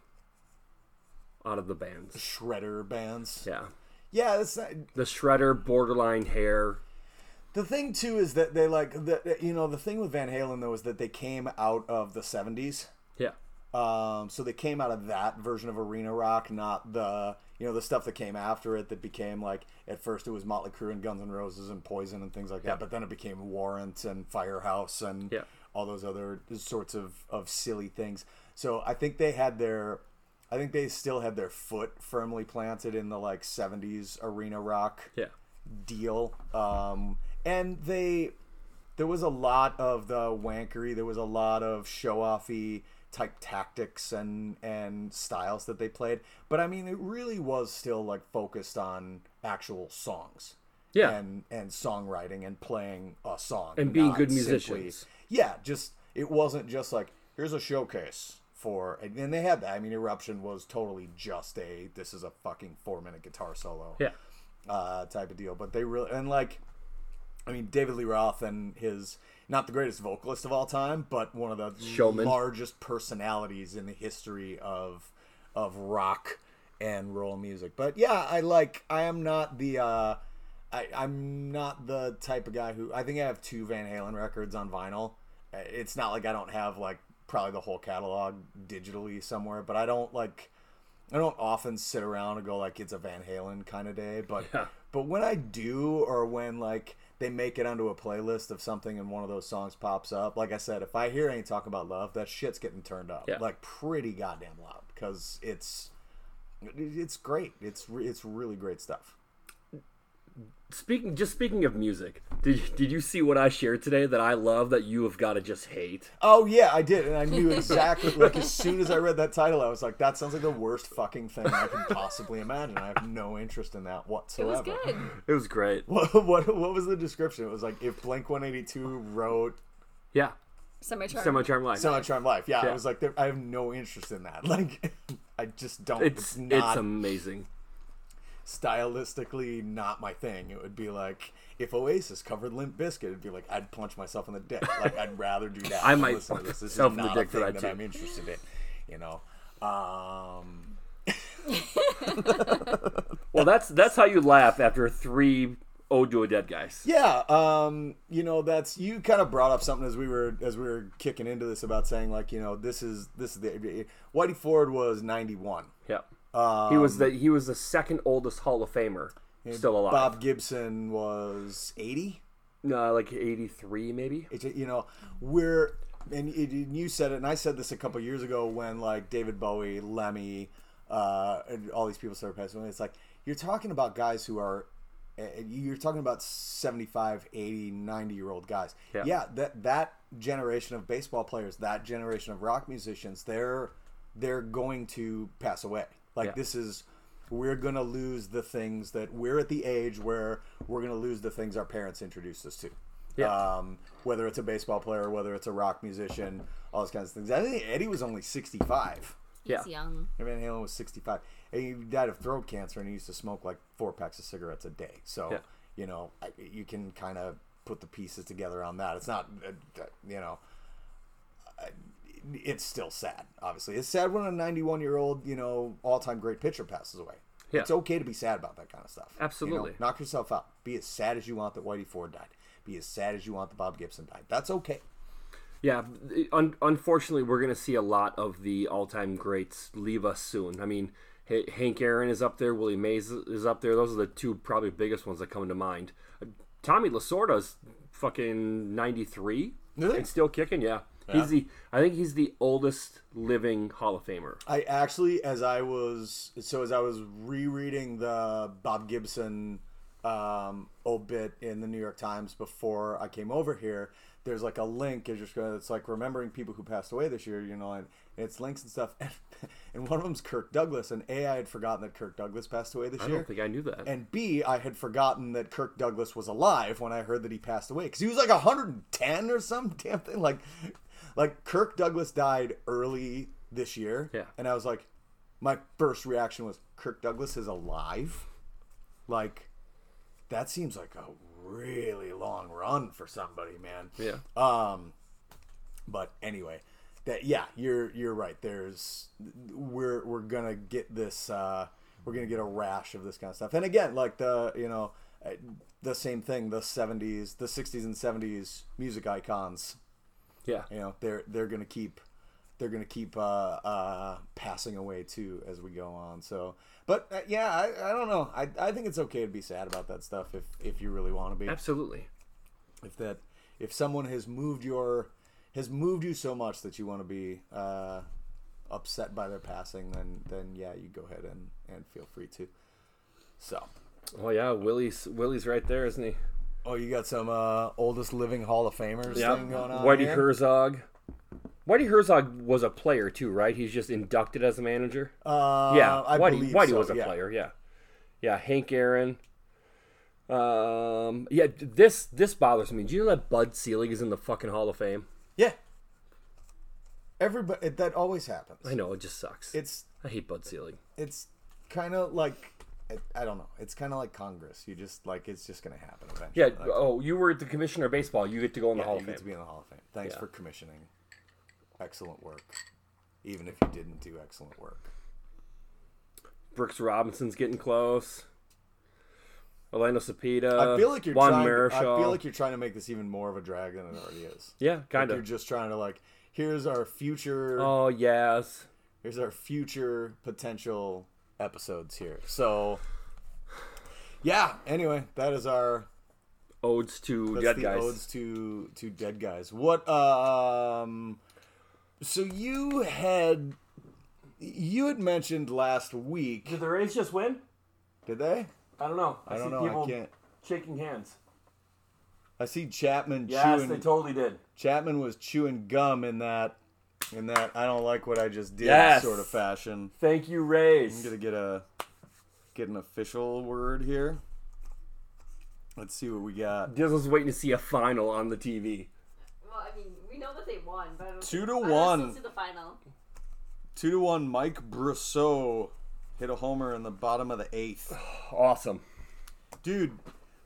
out of the bands. Shredder bands. Yeah, Yeah, that's not, the Shredder, Borderline Hair. the thing too is that they like the you know the thing with Van Halen though is that they came out of the '70s. Um, so they came out of that version of arena rock, not the you know the stuff that came after it that became like at first it was Motley Crue and Guns N' Roses and Poison and things like Yeah. that, but then it became Warrant and Firehouse and Yeah. all those other sorts of of silly things. So I think they had their I think they still had their foot firmly planted in the like 70s arena rock yeah, deal. Um, and they, there was a lot of the wankery. There was a lot of show offy type tactics and and styles that they played. But I mean, it really was still like focused on actual songs. Yeah. And and songwriting and playing a song And being good simply- musicians. yeah, just it wasn't just like here's a showcase for and they had that. I mean, Eruption was totally just a this is a fucking four minute guitar solo yeah, uh, type of deal. But they really and like, I mean, David Lee Roth and his not the greatest vocalist of all time, but one of the Showman. largest personalities in the history of of rock and roll music. But yeah, I like. I am not the. Uh, I, I'm not the type of guy who I think I have two Van Halen records on vinyl. It's not like I don't have like probably the whole catalog digitally somewhere, but I don't like I don't often sit around and go like it's a Van Halen kind of day, but Yeah. but when I do, or when like they make it onto a playlist of something and one of those songs pops up, like I said, if I hear any talk about love, that shit's getting turned up Yeah. like pretty goddamn loud because it's it's great. It's it's really great stuff. Speaking just speaking of music, did did you see what I shared today that I love that you have got to just hate? Oh yeah, I did, and I knew exactly. like as soon as I read that title, I was like, "That sounds like the worst fucking thing I can possibly imagine." I have no interest in that whatsoever It was good. It was great. What, what what was the description? It was like if Blink One Eighty Two wrote Yeah, Semi charm. Semi Charm Life. Semi Charm Life. Yeah, Yeah. I was like, I have no interest in that. Like, I just don't. It's It's, it's amazing. Stylistically not my thing. It would be like if Oasis covered Limp Bizkit, it'd be like I'd punch myself in the dick. Like I'd rather do that. I might listen to punch this. This is myself in the not a dick thing that that. I'm interested in. You know. Um, Well, that's that's how you laugh after three Ode to a Dead guys. Yeah, um, you know that's you kind of brought up something as we were as we were kicking into this about saying like you know this is this is the Whitey Ford was ninety one. Yeah. He was the he was the second oldest Hall of Famer still alive. Bob Gibson was eighty. No, like eighty three maybe. It's you know we're and it, and you said it and I said this a couple years ago when like David Bowie, Lemmy, uh, and all these people started passing away. It's like you're talking about guys who are uh, you're talking about 75 80 90 year old guys Yeah. that that generation of baseball players that generation of rock musicians they're they're going to pass away like Yeah. this is we're going to lose the things that we're at the age where we're going to lose the things our parents introduced us to Yeah. Um, whether it's a baseball player, whether it's a rock musician, all those kinds of things. I think Eddie was only 65. He's Yeah. young. Van Halen was 65. And he died of throat cancer, and he used to smoke like four packs of cigarettes a day. So, Yeah. you know, I, you can kind of put the pieces together on that. It's not, uh, you know, it's still sad. Obviously, it's sad when a 91 year old, you know, all time great pitcher passes away. Yeah. It's okay to be sad about that kind of stuff. You know? Absolutely. knock yourself out. Be as sad as you want that Whitey Ford died. Be as sad as you want that Bob Gibson died. That's okay. Yeah, un- unfortunately, we're going to see a lot of the all-time greats leave us soon. I mean, H- Hank Aaron is up there, Willie Mays is up there. Those are the two probably biggest ones that come to mind. Tommy Lasorda's fucking 93 Really? and still kicking. Yeah. He's the I think he's the oldest living Hall of Famer. I actually, as I was, so as I was rereading the Bob Gibson um, obit in the New York Times before I came over here, there's like a link. It's just gonna, it's like remembering people who passed away this year, you know, and it's links and stuff. And, and one of them's Kirk Douglas, and A, I had forgotten that Kirk Douglas passed away this I year. I don't think I knew that. And B, I had forgotten that Kirk Douglas was alive when I heard that he passed away because he was like 110 or some damn thing. Like, like Kirk Douglas died early this year. Yeah. And I was like, my first reaction was Kirk Douglas is alive. Like, that seems like a really long run for somebody, man. yeah. Um, but anyway, that yeah, you're you're right. There's we're we're gonna get this. Uh, we're gonna get a rash of this kind of stuff. And again, like the you know uh, the same thing. The '70s, the '60s and '70s music icons. Yeah. You know they're they're gonna keep they're gonna keep uh, uh, passing away too as we go on. So, but uh, yeah, I, I don't know. I, I think it's okay to be sad about that stuff if if you really want to be Absolutely. if that if someone has moved your has moved you so much that you want to be uh, upset by their passing then then yeah you go ahead and and feel free to so Oh yeah, Willie's Willie's right there, isn't he? Oh you got some uh, oldest living hall of famers thing going on Whitey here? Herzog. Whitey Herzog was a player too, right? He's just inducted as a manager. uh, yeah, I Whitey, believe Whitey so, was a yeah. player. Yeah, yeah. Hank Aaron. Um, yeah. This this bothers me. Do you know that Bud Selig is in the fucking Hall of Fame? yeah everybody that always happens I know it just sucks. it's I hate Bud Selig. it's kind of like I, I don't know it's kind of like congress you just like it's just gonna happen eventually Yeah. Like, oh, you were the commissioner of baseball. You get to go in the Hall you of get Fame. to be in the Hall of Fame. Thanks Yeah. for commissioning. Excellent work. Even if you didn't do excellent work. Brooks Robinson's getting close. Orlando Cepeda. I feel like you're Juan trying. Marichal. I feel like you're trying to make this even more of a drag than it already is. yeah, Like kind You're just trying to like, here's our future. Oh yes. Here's our future potential episodes here. So, yeah. Anyway, that is our Odes to dead guys. odes to to dead guys. What um so you had you had mentioned last week Did the Rays just win? did they? I don't know. I don't know. I can't. shaking hands. I see Chapman Yes, chewing they totally did. Chapman was chewing gum in that in that I don't like what I just did Yes. sort of fashion. Thank you, Ray. I'm gonna get a get an official word here. Let's see what we got. Dizzle's waiting to see a final on the TV. Well, I mean, we know that they won, but Two think- to I don't one. still see the final. Two to one. Mike Brosseau hit a homer in the bottom of the eighth. Awesome. Dude,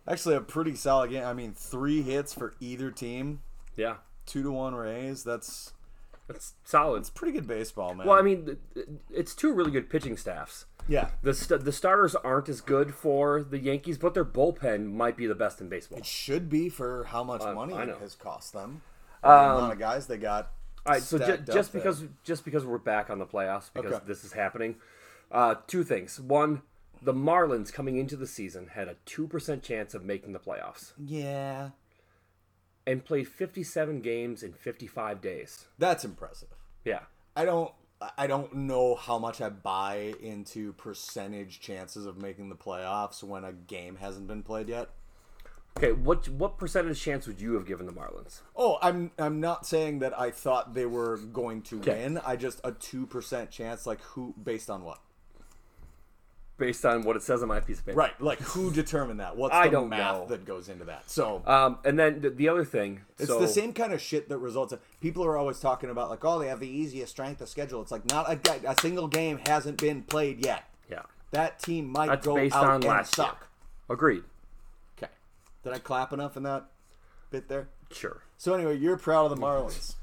actually a pretty solid game. I mean, three hits for either team. Yeah, Two to one Rays. That's that's solid. it's pretty good baseball, man. Well, I mean, it's two really good pitching staffs. yeah, The st- the starters aren't as good for the Yankees, but their bullpen might be the best in baseball. it should be for how much money I it has cost them. the amount of guys they got. All right, so ju- just there. because just because we're back on the playoffs because Okay. this is happening, uh, two things. One, the Marlins coming into the season had a two percent chance of making the playoffs Yeah, and played fifty seven games in fifty five days. that's impressive. Yeah, I don't. I don't know how much I buy into percentage chances of making the playoffs when a game hasn't been played yet. Okay, what what percentage chance would you have given the Marlins? Oh, I'm I'm not saying that I thought they were going to Okay. win. I just a two percent chance. Like who? Based on what? Based on what it says on my piece of paper. Right. Like who determined that? What's I the don't math know. that goes into that? So Um, and then the, the other thing, It's so, the same kind of shit that results. In, people are always talking about like, oh, they have the easiest strength of schedule. It's like not a, guy- a single game hasn't been played yet. Yeah, That team might that's go based out on and last suck. year. Agreed. Okay. Did I clap enough in that bit there? Sure. So anyway, you're proud of the Marlins.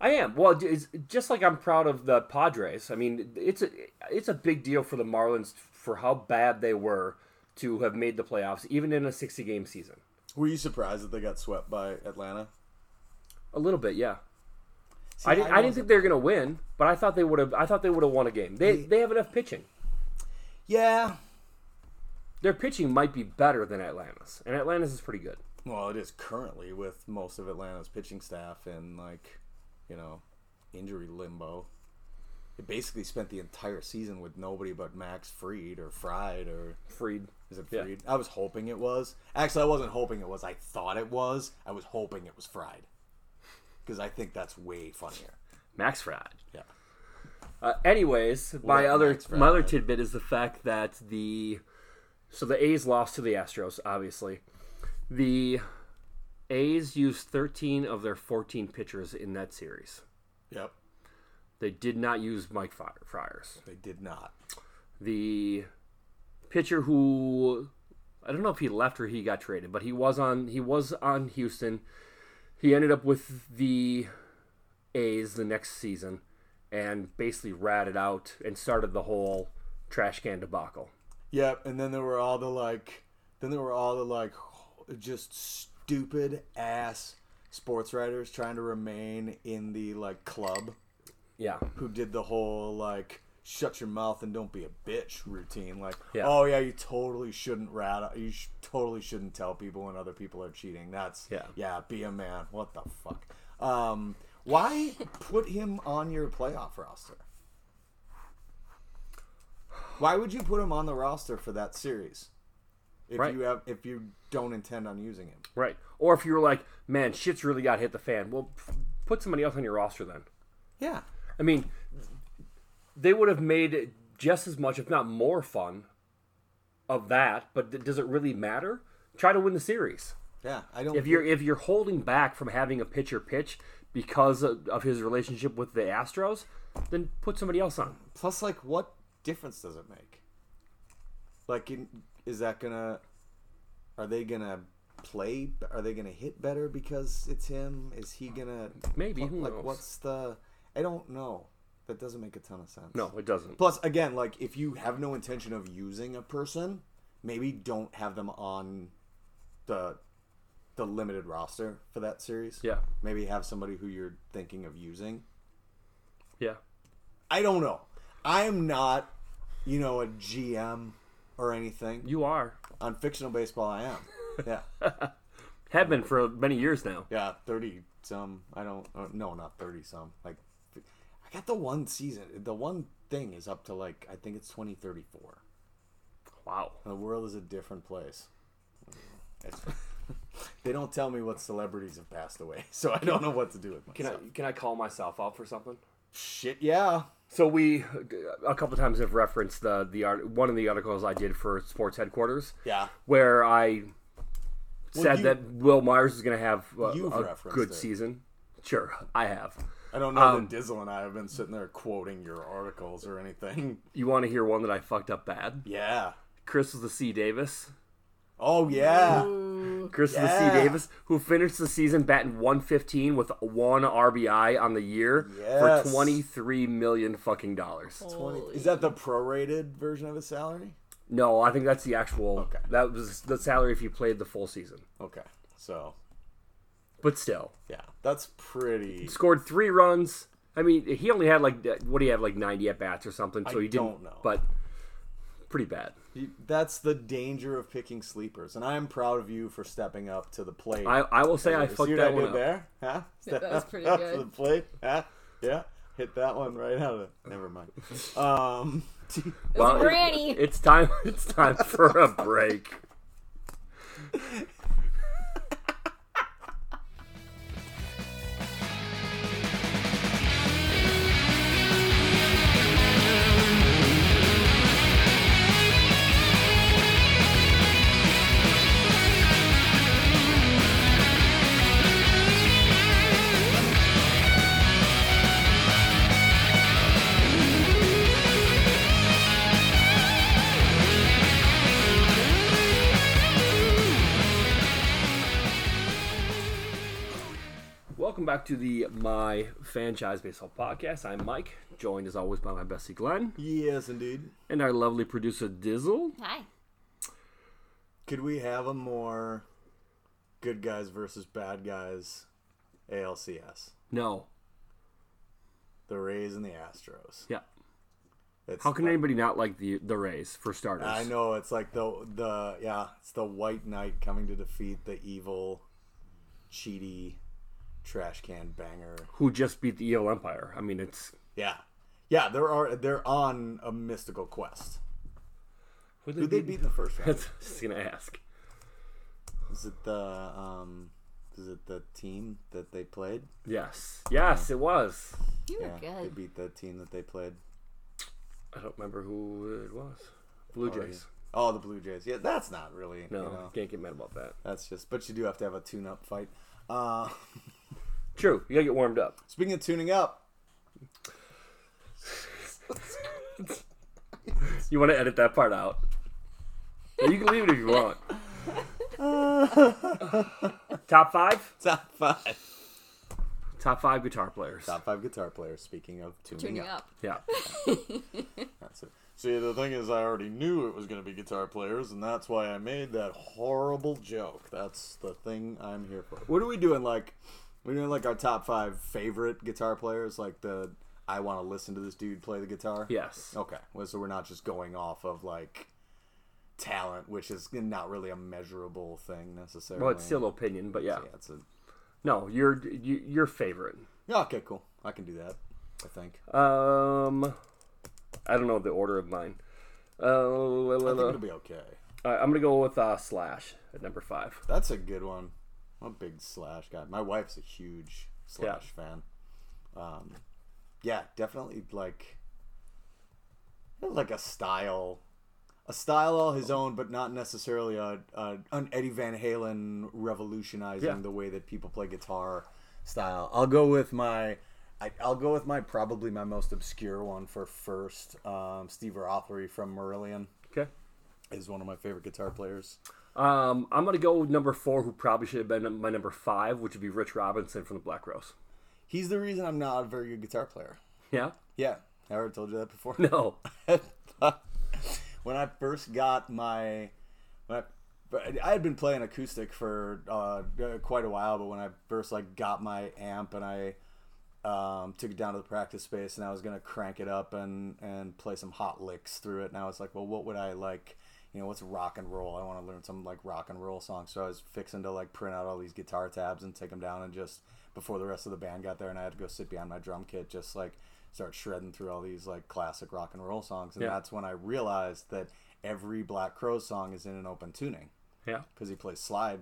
I am. Well, it's just like I'm proud of the Padres. I mean, it's a it's a big deal for the Marlins for how bad they were to have made the playoffs, even in a 60 game season. Were you surprised that they got swept by Atlanta? A little bit, yeah. See, I didn't. I, didn't think they were going to win, but I thought they would have. I thought they would have won a game. They they have enough pitching. Yeah. Their pitching might be better than Atlanta's, and Atlanta's is pretty good. Well, it is currently with most of Atlanta's pitching staff and like, you know, injury limbo. It basically spent the entire season with nobody but Max Freed or Fried or Freed. is it Yeah. Freed? I was hoping it was. Actually, I wasn't hoping it was. I thought it was. I was hoping it was Fried because I think that's way funnier. Max Fried. Yeah. Uh, anyways, my other Max my other tidbit is the fact that the so the A's lost to the Astros. Obviously, the A's used 13 of their 14 pitchers in that series. Yep. They did not use Mike Fri- Fiers. They did not. The pitcher who I don't know if he left or he got traded, but he was on he was on Houston. He ended up with the A's the next season and basically ratted out and started the whole trash can debacle. Yep. And then there were all the like. Then there were all the like, just stupid ass sports writers trying to remain in the like club. Yeah. who did the whole like shut your mouth and don't be a bitch routine like Yeah. oh yeah you totally shouldn't rat you sh- totally shouldn't tell people when other people are cheating that's Yeah. yeah be a man what the fuck um why put him on your playoff roster why would you put him on the roster for that series if Right. you have if you don't intend on using him Right. Or if you were like, man, shit's really got hit the fan. Well, put somebody else on your roster then. yeah I mean, they would have made it just as much, if not more, fun of that. But does it really matter? Try to win the series. yeah i don't If you're if you're holding back from having a pitcher pitch because of, of his relationship with the Astros, then put somebody else on. Plus, like, what difference does it make? Like, in, is that gonna? Are they gonna play? Are they gonna hit better because it's him? Is he gonna? Maybe, who like, knows? what's the? I don't know. That doesn't make a ton of sense. No, it doesn't. Plus, again, like, if you have no intention of using a person, maybe don't have them on the the limited roster for that series. Yeah, Maybe have somebody who you're thinking of using. yeah. I don't know. I'm not, you know, a GM or anything. You are On fictional baseball, I am. Yeah, have been for many years now. yeah, thirty some. I don't. Uh, no, not thirty some. Like, I got the one season. The one thing is up to like I think it's twenty thirty four. Wow. The world is a different place. It's, they don't tell me what celebrities have passed away, so I don't know what to do with myself. Can I can I call myself out for something? Shit, yeah. So we a couple times have referenced the the art one of the articles I did for Sports Headquarters, Yeah. where I Well, said you- that Wil Myers is going to have a, a good it. season. Sure, I have. I don't know Um, that Dizzle and I have been sitting there quoting your articles or anything. You want to hear one that I fucked up bad? Yeah. Chris was the C Davis. Oh yeah. Chris was the Yeah. C Davis, who finished the season batting 115 with one RBI on the year Yes. for 23 million fucking dollars. Twenty. Is that the prorated version of his salary? No, I think that's the actual. Okay. That was the salary if you played the full season. Okay. So But still, yeah, that's pretty. scored three runs. I mean, he only had like what do you have like 90 at bats or something, so I he didn't. don't know. But pretty bad. You- That's the danger of picking sleepers, and I am proud of you for stepping up to the plate. I, I will say I See fucked that I one up. there? Huh? Step that was pretty up good. to the plate. Huh? Yeah. Hit that one right out of it. Never mind. Um. Well, it- granny. it's time. It's time for a break. To the My Franchise Baseball Podcast. I'm Mik, joined as always by my bestie Glen Yes, indeed. and our lovely producer Dizzle. Hi. Could we have a more good guys versus bad guys ALCS? No. The Rays and the Astros. Yeah. It's How can like- anybody not like the the Rays for starters? I know it's like the the yeah, it's the White Knight coming to defeat the evil, cheaty, trash can banger. Who just beat the Evil Empire? I mean, it's Yeah, yeah, they're they're on a mystical quest. who Who they beat in the first round? That's just gonna ask. Is it the um? Is it the team that they played? Yes, yes, it was. You were Yeah, they beat the team that they played. I don't remember who it was. Blue Oh, Jays. Oh, the Blue Jays. Yeah, that's not really. No, you know, can't get mad about that. that's just. But you do have to have a tune-up fight. Uh, True, you gotta get warmed up. speaking of tuning up, You want to edit that part out? Yeah, you can leave it if you want. Top five. top five. Top five guitar players. Top five guitar players. Speaking of tuning, Tuning up. up. Yeah. That's it. See, the thing is, I already knew it was going to be guitar players, and that's why I made that horrible joke. That's the thing I'm here for. What are we doing? Like, we're like our top five favorite guitar players, like the I want to listen to this dude play the guitar. Yes. Okay. Well, so we're not just going off of like talent, which is not really a measurable thing necessarily. Well, it's still opinion, but yeah. yeah. It's a No, your you, your favorite. yeah, okay, cool. I can do that. I think. Um, I don't know the order of mine. Uh, I think it'll be okay. I'm gonna go with uh, Slash at number five. That's a good one. I'm a big Slash guy. My wife's a huge Slash fan. Um, yeah, definitely like like a style, a style all his own, but not necessarily a, a an Eddie Van Halen revolutionizing Yeah. the way that people play guitar style. I'll go with my. I, I'll go with my probably my most obscure one for first. Um, Steve Rothery from Marillion Okay. is one of my favorite guitar players. Um, I'm gonna go with number four, who probably should have been my number five, which would be Rich Robinson from the Black Crowes. He's the reason I'm not a very good guitar player. Yeah. Yeah, I already told you that before. No. when I first got my, when I, I had been playing acoustic for uh, quite a while, but when I first like got my amp and I um, took it down to the practice space and I was gonna crank it up and and play some hot licks through it, and I was like, well, what would I like? You know, what's rock and roll? I want to learn some like rock and roll songs. So I was fixing to like print out all these guitar tabs and take them down and just before the rest of the band got there, and I had to go sit behind my drum kit, just like start shredding through all these like classic rock and roll songs. And Yeah. that's when I realized that every Black Crow song is in an open tuning Yeah. because he plays slide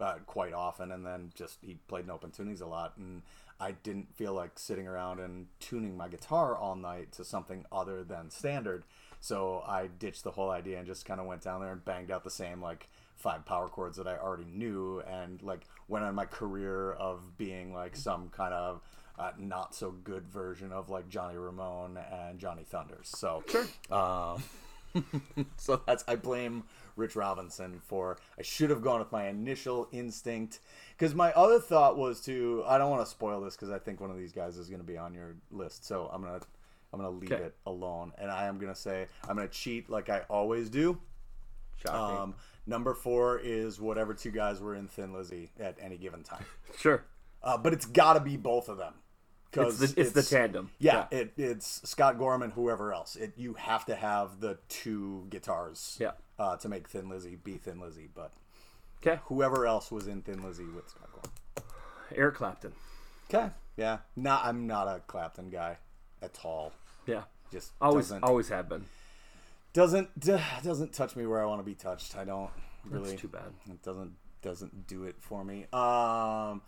uh, quite often, and then just he played in open tunings a lot, and I didn't feel like sitting around and tuning my guitar all night to something other than standard. So I ditched the whole idea and just kind of went down there and banged out the same like five power chords that I already knew, and like went on my career of being like some kind of uh, not so good version of like Johnny Ramone and Johnny Thunders. So sure. Um, so that's I blame Rich Robinson for I should have gone with my initial instinct because my other thought was to I don't want to spoil this because I think one of these guys is going to be on your list so I'm gonna I'm gonna leave Okay. it alone and I am gonna say I'm gonna cheat like I always do. Shocking. Um, number four is whatever two guys were in Thin Lizzy at any given time, sure. uh, but it's got to be both of them. It's the, it's the tandem. Yeah, It, it's Scott Gorham, whoever else. It, you have to have the two guitars Yeah. uh, to make Thin Lizzy be Thin Lizzy. But Okay. whoever else was in Thin Lizzy with Scott Gorham. Eric Clapton. Okay. Yeah. Not. I'm not a Clapton guy at all. Yeah. Just Always, always have been. doesn't doesn't touch me where I want to be touched. I don't really. That's too bad. It doesn't doesn't do it for me. Um,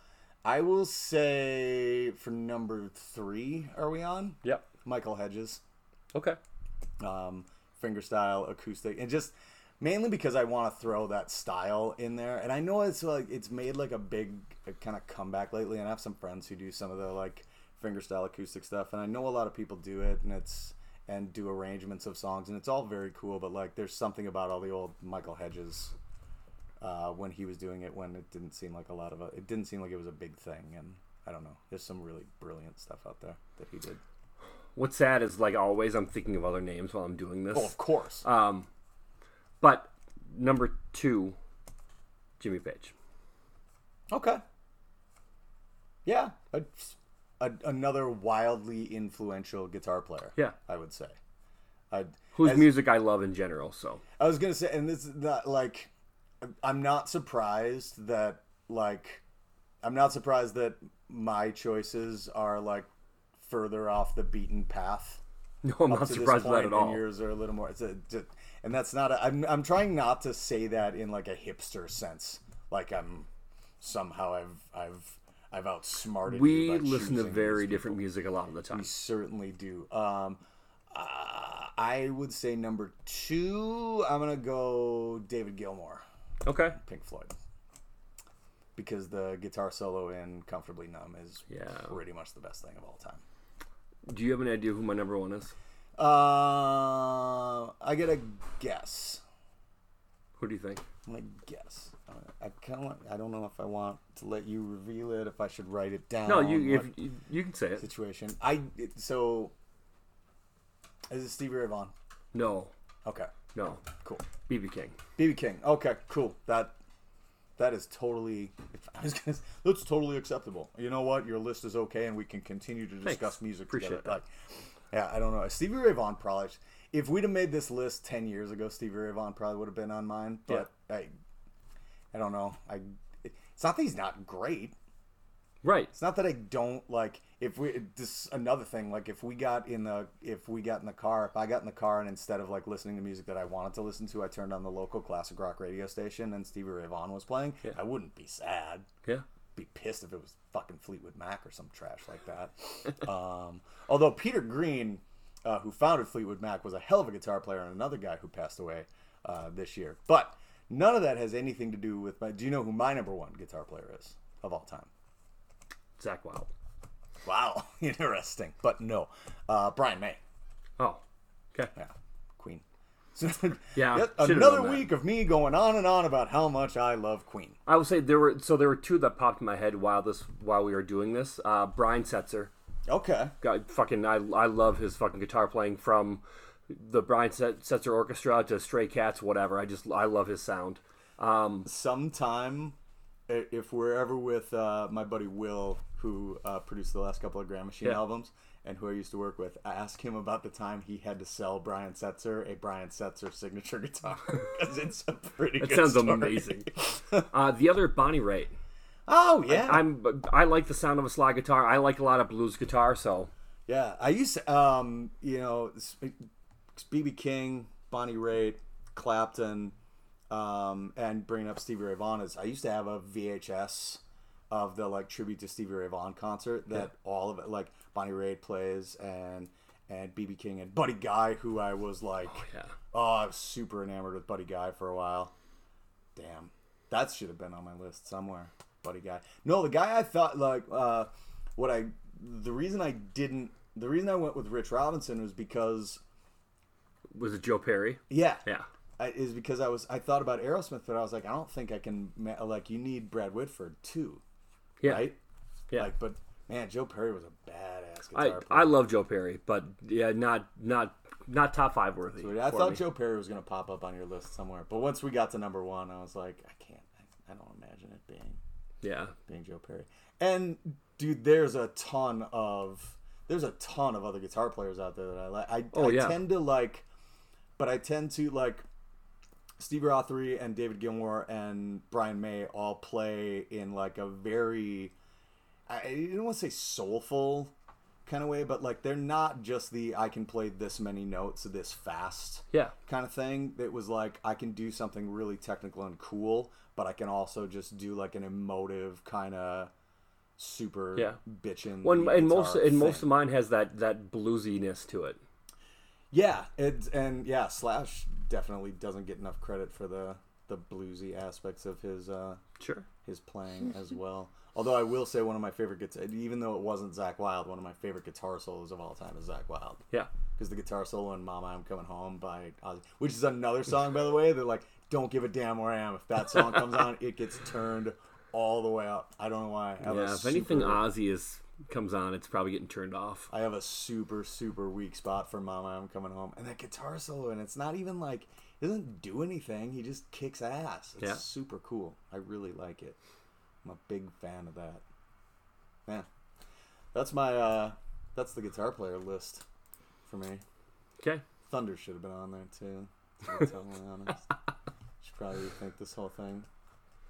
I will say for number three, are we on? Yep. Michael Hedges. Okay. um, fingerstyle, acoustic, and just mainly because I want to throw that style in there. And I know it's like it's made like a big kind of comeback lately, and I have some friends who do some of the like fingerstyle acoustic stuff, and I know a lot of people do it, and it's and do arrangements of songs, and it's all very cool. But like, there's something about all the old Michael Hedges. Uh, when he was doing it, when it didn't seem like a lot of a, it didn't seem like it was a big thing, and I don't know. There's some really brilliant stuff out there that he did. What's sad is like always I'm thinking of other names while I'm doing this. Oh, of course. Um, but number two, Jimmy Page. Okay. Yeah, a, a, another wildly influential guitar player. Yeah. I would say. I Whose as- music I love in general. So I was gonna say, and this is not like I'm not surprised that like I'm not surprised that my choices are like further off the beaten path. no, I'm not surprised point, at all. And yours are a little more. It's a, it's a- and that's not. A, I'm I'm trying not to say that in like a hipster sense. Like I'm somehow I've I've I've outsmarted. you We listen to very different music a lot of the time. We certainly do. Um, uh, I would say number two. I'm gonna go David Gilmour, Okay. Pink Floyd, because the guitar solo in "Comfortably Numb" is Yeah. pretty much the best thing of all time. Do you have any idea who my number one is? Uh, I get a guess. Who do you think? I'm guess. I kind of. I don't know if I want to let you reveal it. If I should write it down. No, you if, you, you can say it. situation. I it- so. Is it Stevie Ray Vaughan? No, Okay, no. cool. BB King. BB King. Okay, cool. That that is totally. I was gonna. That's totally acceptable. You know what? Your list is okay, and we can continue to discuss Thanks. music Appreciate together. that. Like, yeah, I don't know. Stevie Ray Vaughan probably. If we'd have made this list ten years ago, Stevie Ray Vaughan probably would have been on mine. But I, I don't know. I. It's not that he's not great. Right. It's not that I don't like if we this another thing like if we got in the if we got in the car if I got in the car and instead of like listening to music that I wanted to listen to I turned on the local classic rock radio station and Stevie Ray Vaughan was playing Yeah. I wouldn't be sad Yeah. be pissed if it was fucking Fleetwood Mac or some trash like that um, although Peter Green uh, who founded Fleetwood Mac was a hell of a guitar player and another guy who passed away uh, this year but none of that has anything to do with my do you know who my number one guitar player is of all time Zakk Wylde. Wow, interesting. But no, uh, Brian May. Oh. Okay. Yeah, Queen. So, Yeah, another week of me going on and on about how much I love Queen. I would say there were so there were two that popped in my head while this while we were doing this. Uh, Brian Setzer. Okay. Got fucking I I love his fucking guitar playing from the Brian Setzer Orchestra to Stray Cats, whatever. I just I love his sound. Um, Sometime, if we're ever with uh, my buddy Will, who uh, produced the last couple of Grand Machine Yeah. albums, and who I used to work with, I asked him about the time he had to sell Brian Setzer a Brian Setzer signature guitar because it's a pretty. That good sounds story. amazing. uh, the other Bonnie Raitt. Oh yeah, I'm I like the sound of a slide guitar. I like a lot of blues guitar, so Yeah, I used to, um, you know, BB King, Bonnie Raitt, Clapton, um, and bringing up Stevie Ray Vaughan is I used to have a VHS of the like tribute to Stevie Ray Vaughan concert that all of it like Bonnie Raitt plays and and BB King and Buddy Guy who I was like yeah. oh I was super enamored with Buddy Guy for a while. Damn, that should have been on my list somewhere. Buddy Guy. No, the guy I thought like uh, what I the reason I didn't the reason I went with Rich Robinson was because Was it Joe Perry? yeah Yeah. I, is because I was I thought about Aerosmith but I was like I don't think I can ma- like you need Brad Whitford too Yeah. right Yeah. like but man Joe Perry was a badass I, guitar I player. love Joe Perry, but yeah, not not not top five worthy. I thought me. Joe Perry was gonna pop up on your list somewhere but once we got to number one I was like I can't I, I don't imagine it being Yeah. being Joe Perry. And dude, there's a ton of there's a ton of other guitar players out there that I like. I, Oh, I yeah. tend to like, but I tend to like Steve Rothery and David Gilmour and Brian May all play in like a very I don't want to say soulful kind of way, but like they're not just the I can play this many notes this fast Yeah. kind of thing It was like I can do something really technical and cool, but I can also just do like an emotive kind of super Yeah. bitchin'. One and most and most of mine has that that bluesiness to it. Yeah, it and yeah, Slash definitely doesn't get enough credit for the the bluesy aspects of his uh Sure. his playing as well. Although I will say one of my favorite guitar, even though it wasn't Zakk Wylde, one of my favorite guitar solos of all time is Zakk Wylde. Yeah. because the guitar solo in "Mama I'm Coming Home" by Ozzy, which is another song by the way that like don't give a damn where I am. If that song comes on, it gets turned all the way up. I don't know why. I Yeah, if anything Ozzy is comes on, it's probably getting turned off. I have a super super weak spot for Mama I'm Coming Home, and that guitar solo, and it's not even like he doesn't do anything. He just kicks ass. It's Yeah. super cool. I really like it. I'm a big fan of that. Man, that's my uh, that's the guitar player list for me. Okay. Thunder should have been on there too. To be totally honest, should probably rethink this whole thing.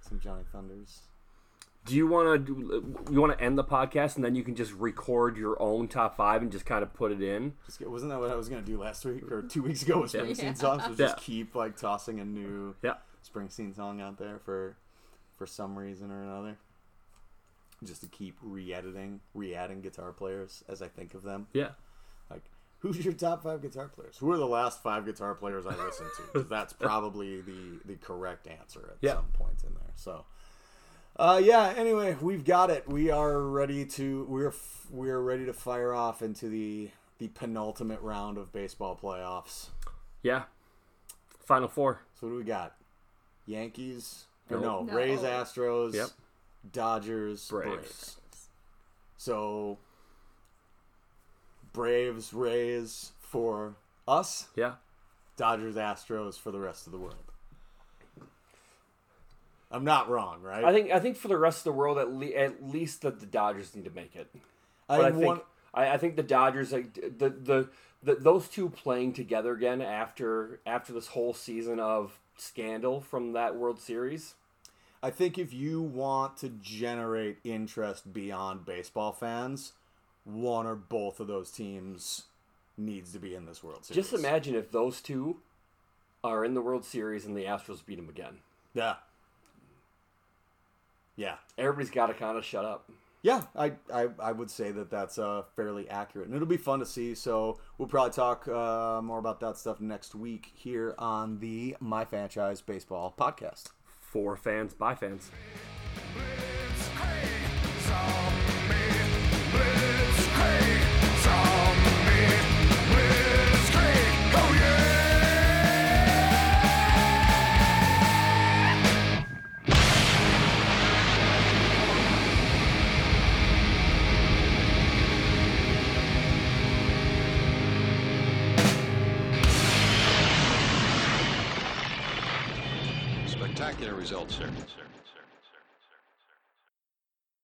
Some Johnny Thunders. Do you want to? You want to end the podcast and then you can just record your own top five and just kind of put it in? Just wasn't that what I was gonna do last week or two weeks ago with Yeah. Springsteen songs? Was just keep like tossing a new Yeah. Springsteen song out there for for some reason or another. Just to keep re-editing, re-adding guitar players as I think of them. Yeah. Like, who's your top five guitar players? Who are the last five guitar players I listened to? that's probably the the correct answer at Yeah. some point in there. So, uh, yeah. Anyway, we've got it. We are ready to we're we're ready to fire off into the the penultimate round of baseball playoffs. Yeah. Final four. So what do we got? Yankees? Or Nope. no, No. Rays, Astros, Yep. Dodgers, Braves. Braves. So Braves, Rays for us, Yeah. Dodgers, Astros for the rest of the world. I'm not wrong, right? I think I think for the rest of the world, at, le- at least that the Dodgers need to make it. I, I, think want- I, I think the Dodgers, like the, the the those two playing together again after after this whole season of scandal from that World Series. I think if you want to generate interest beyond baseball fans, one or both of those teams needs to be in this World Series. Just imagine if those two are in the World Series and the Astros beat them again. Yeah. Yeah. Everybody's got to kind of shut up. Yeah, I, I, I would say that that's uh, fairly accurate. And it'll be fun to see. So we'll probably talk uh, more about that stuff next week here on the My Franchise Baseball podcast. For fans, by fans. Results, sir.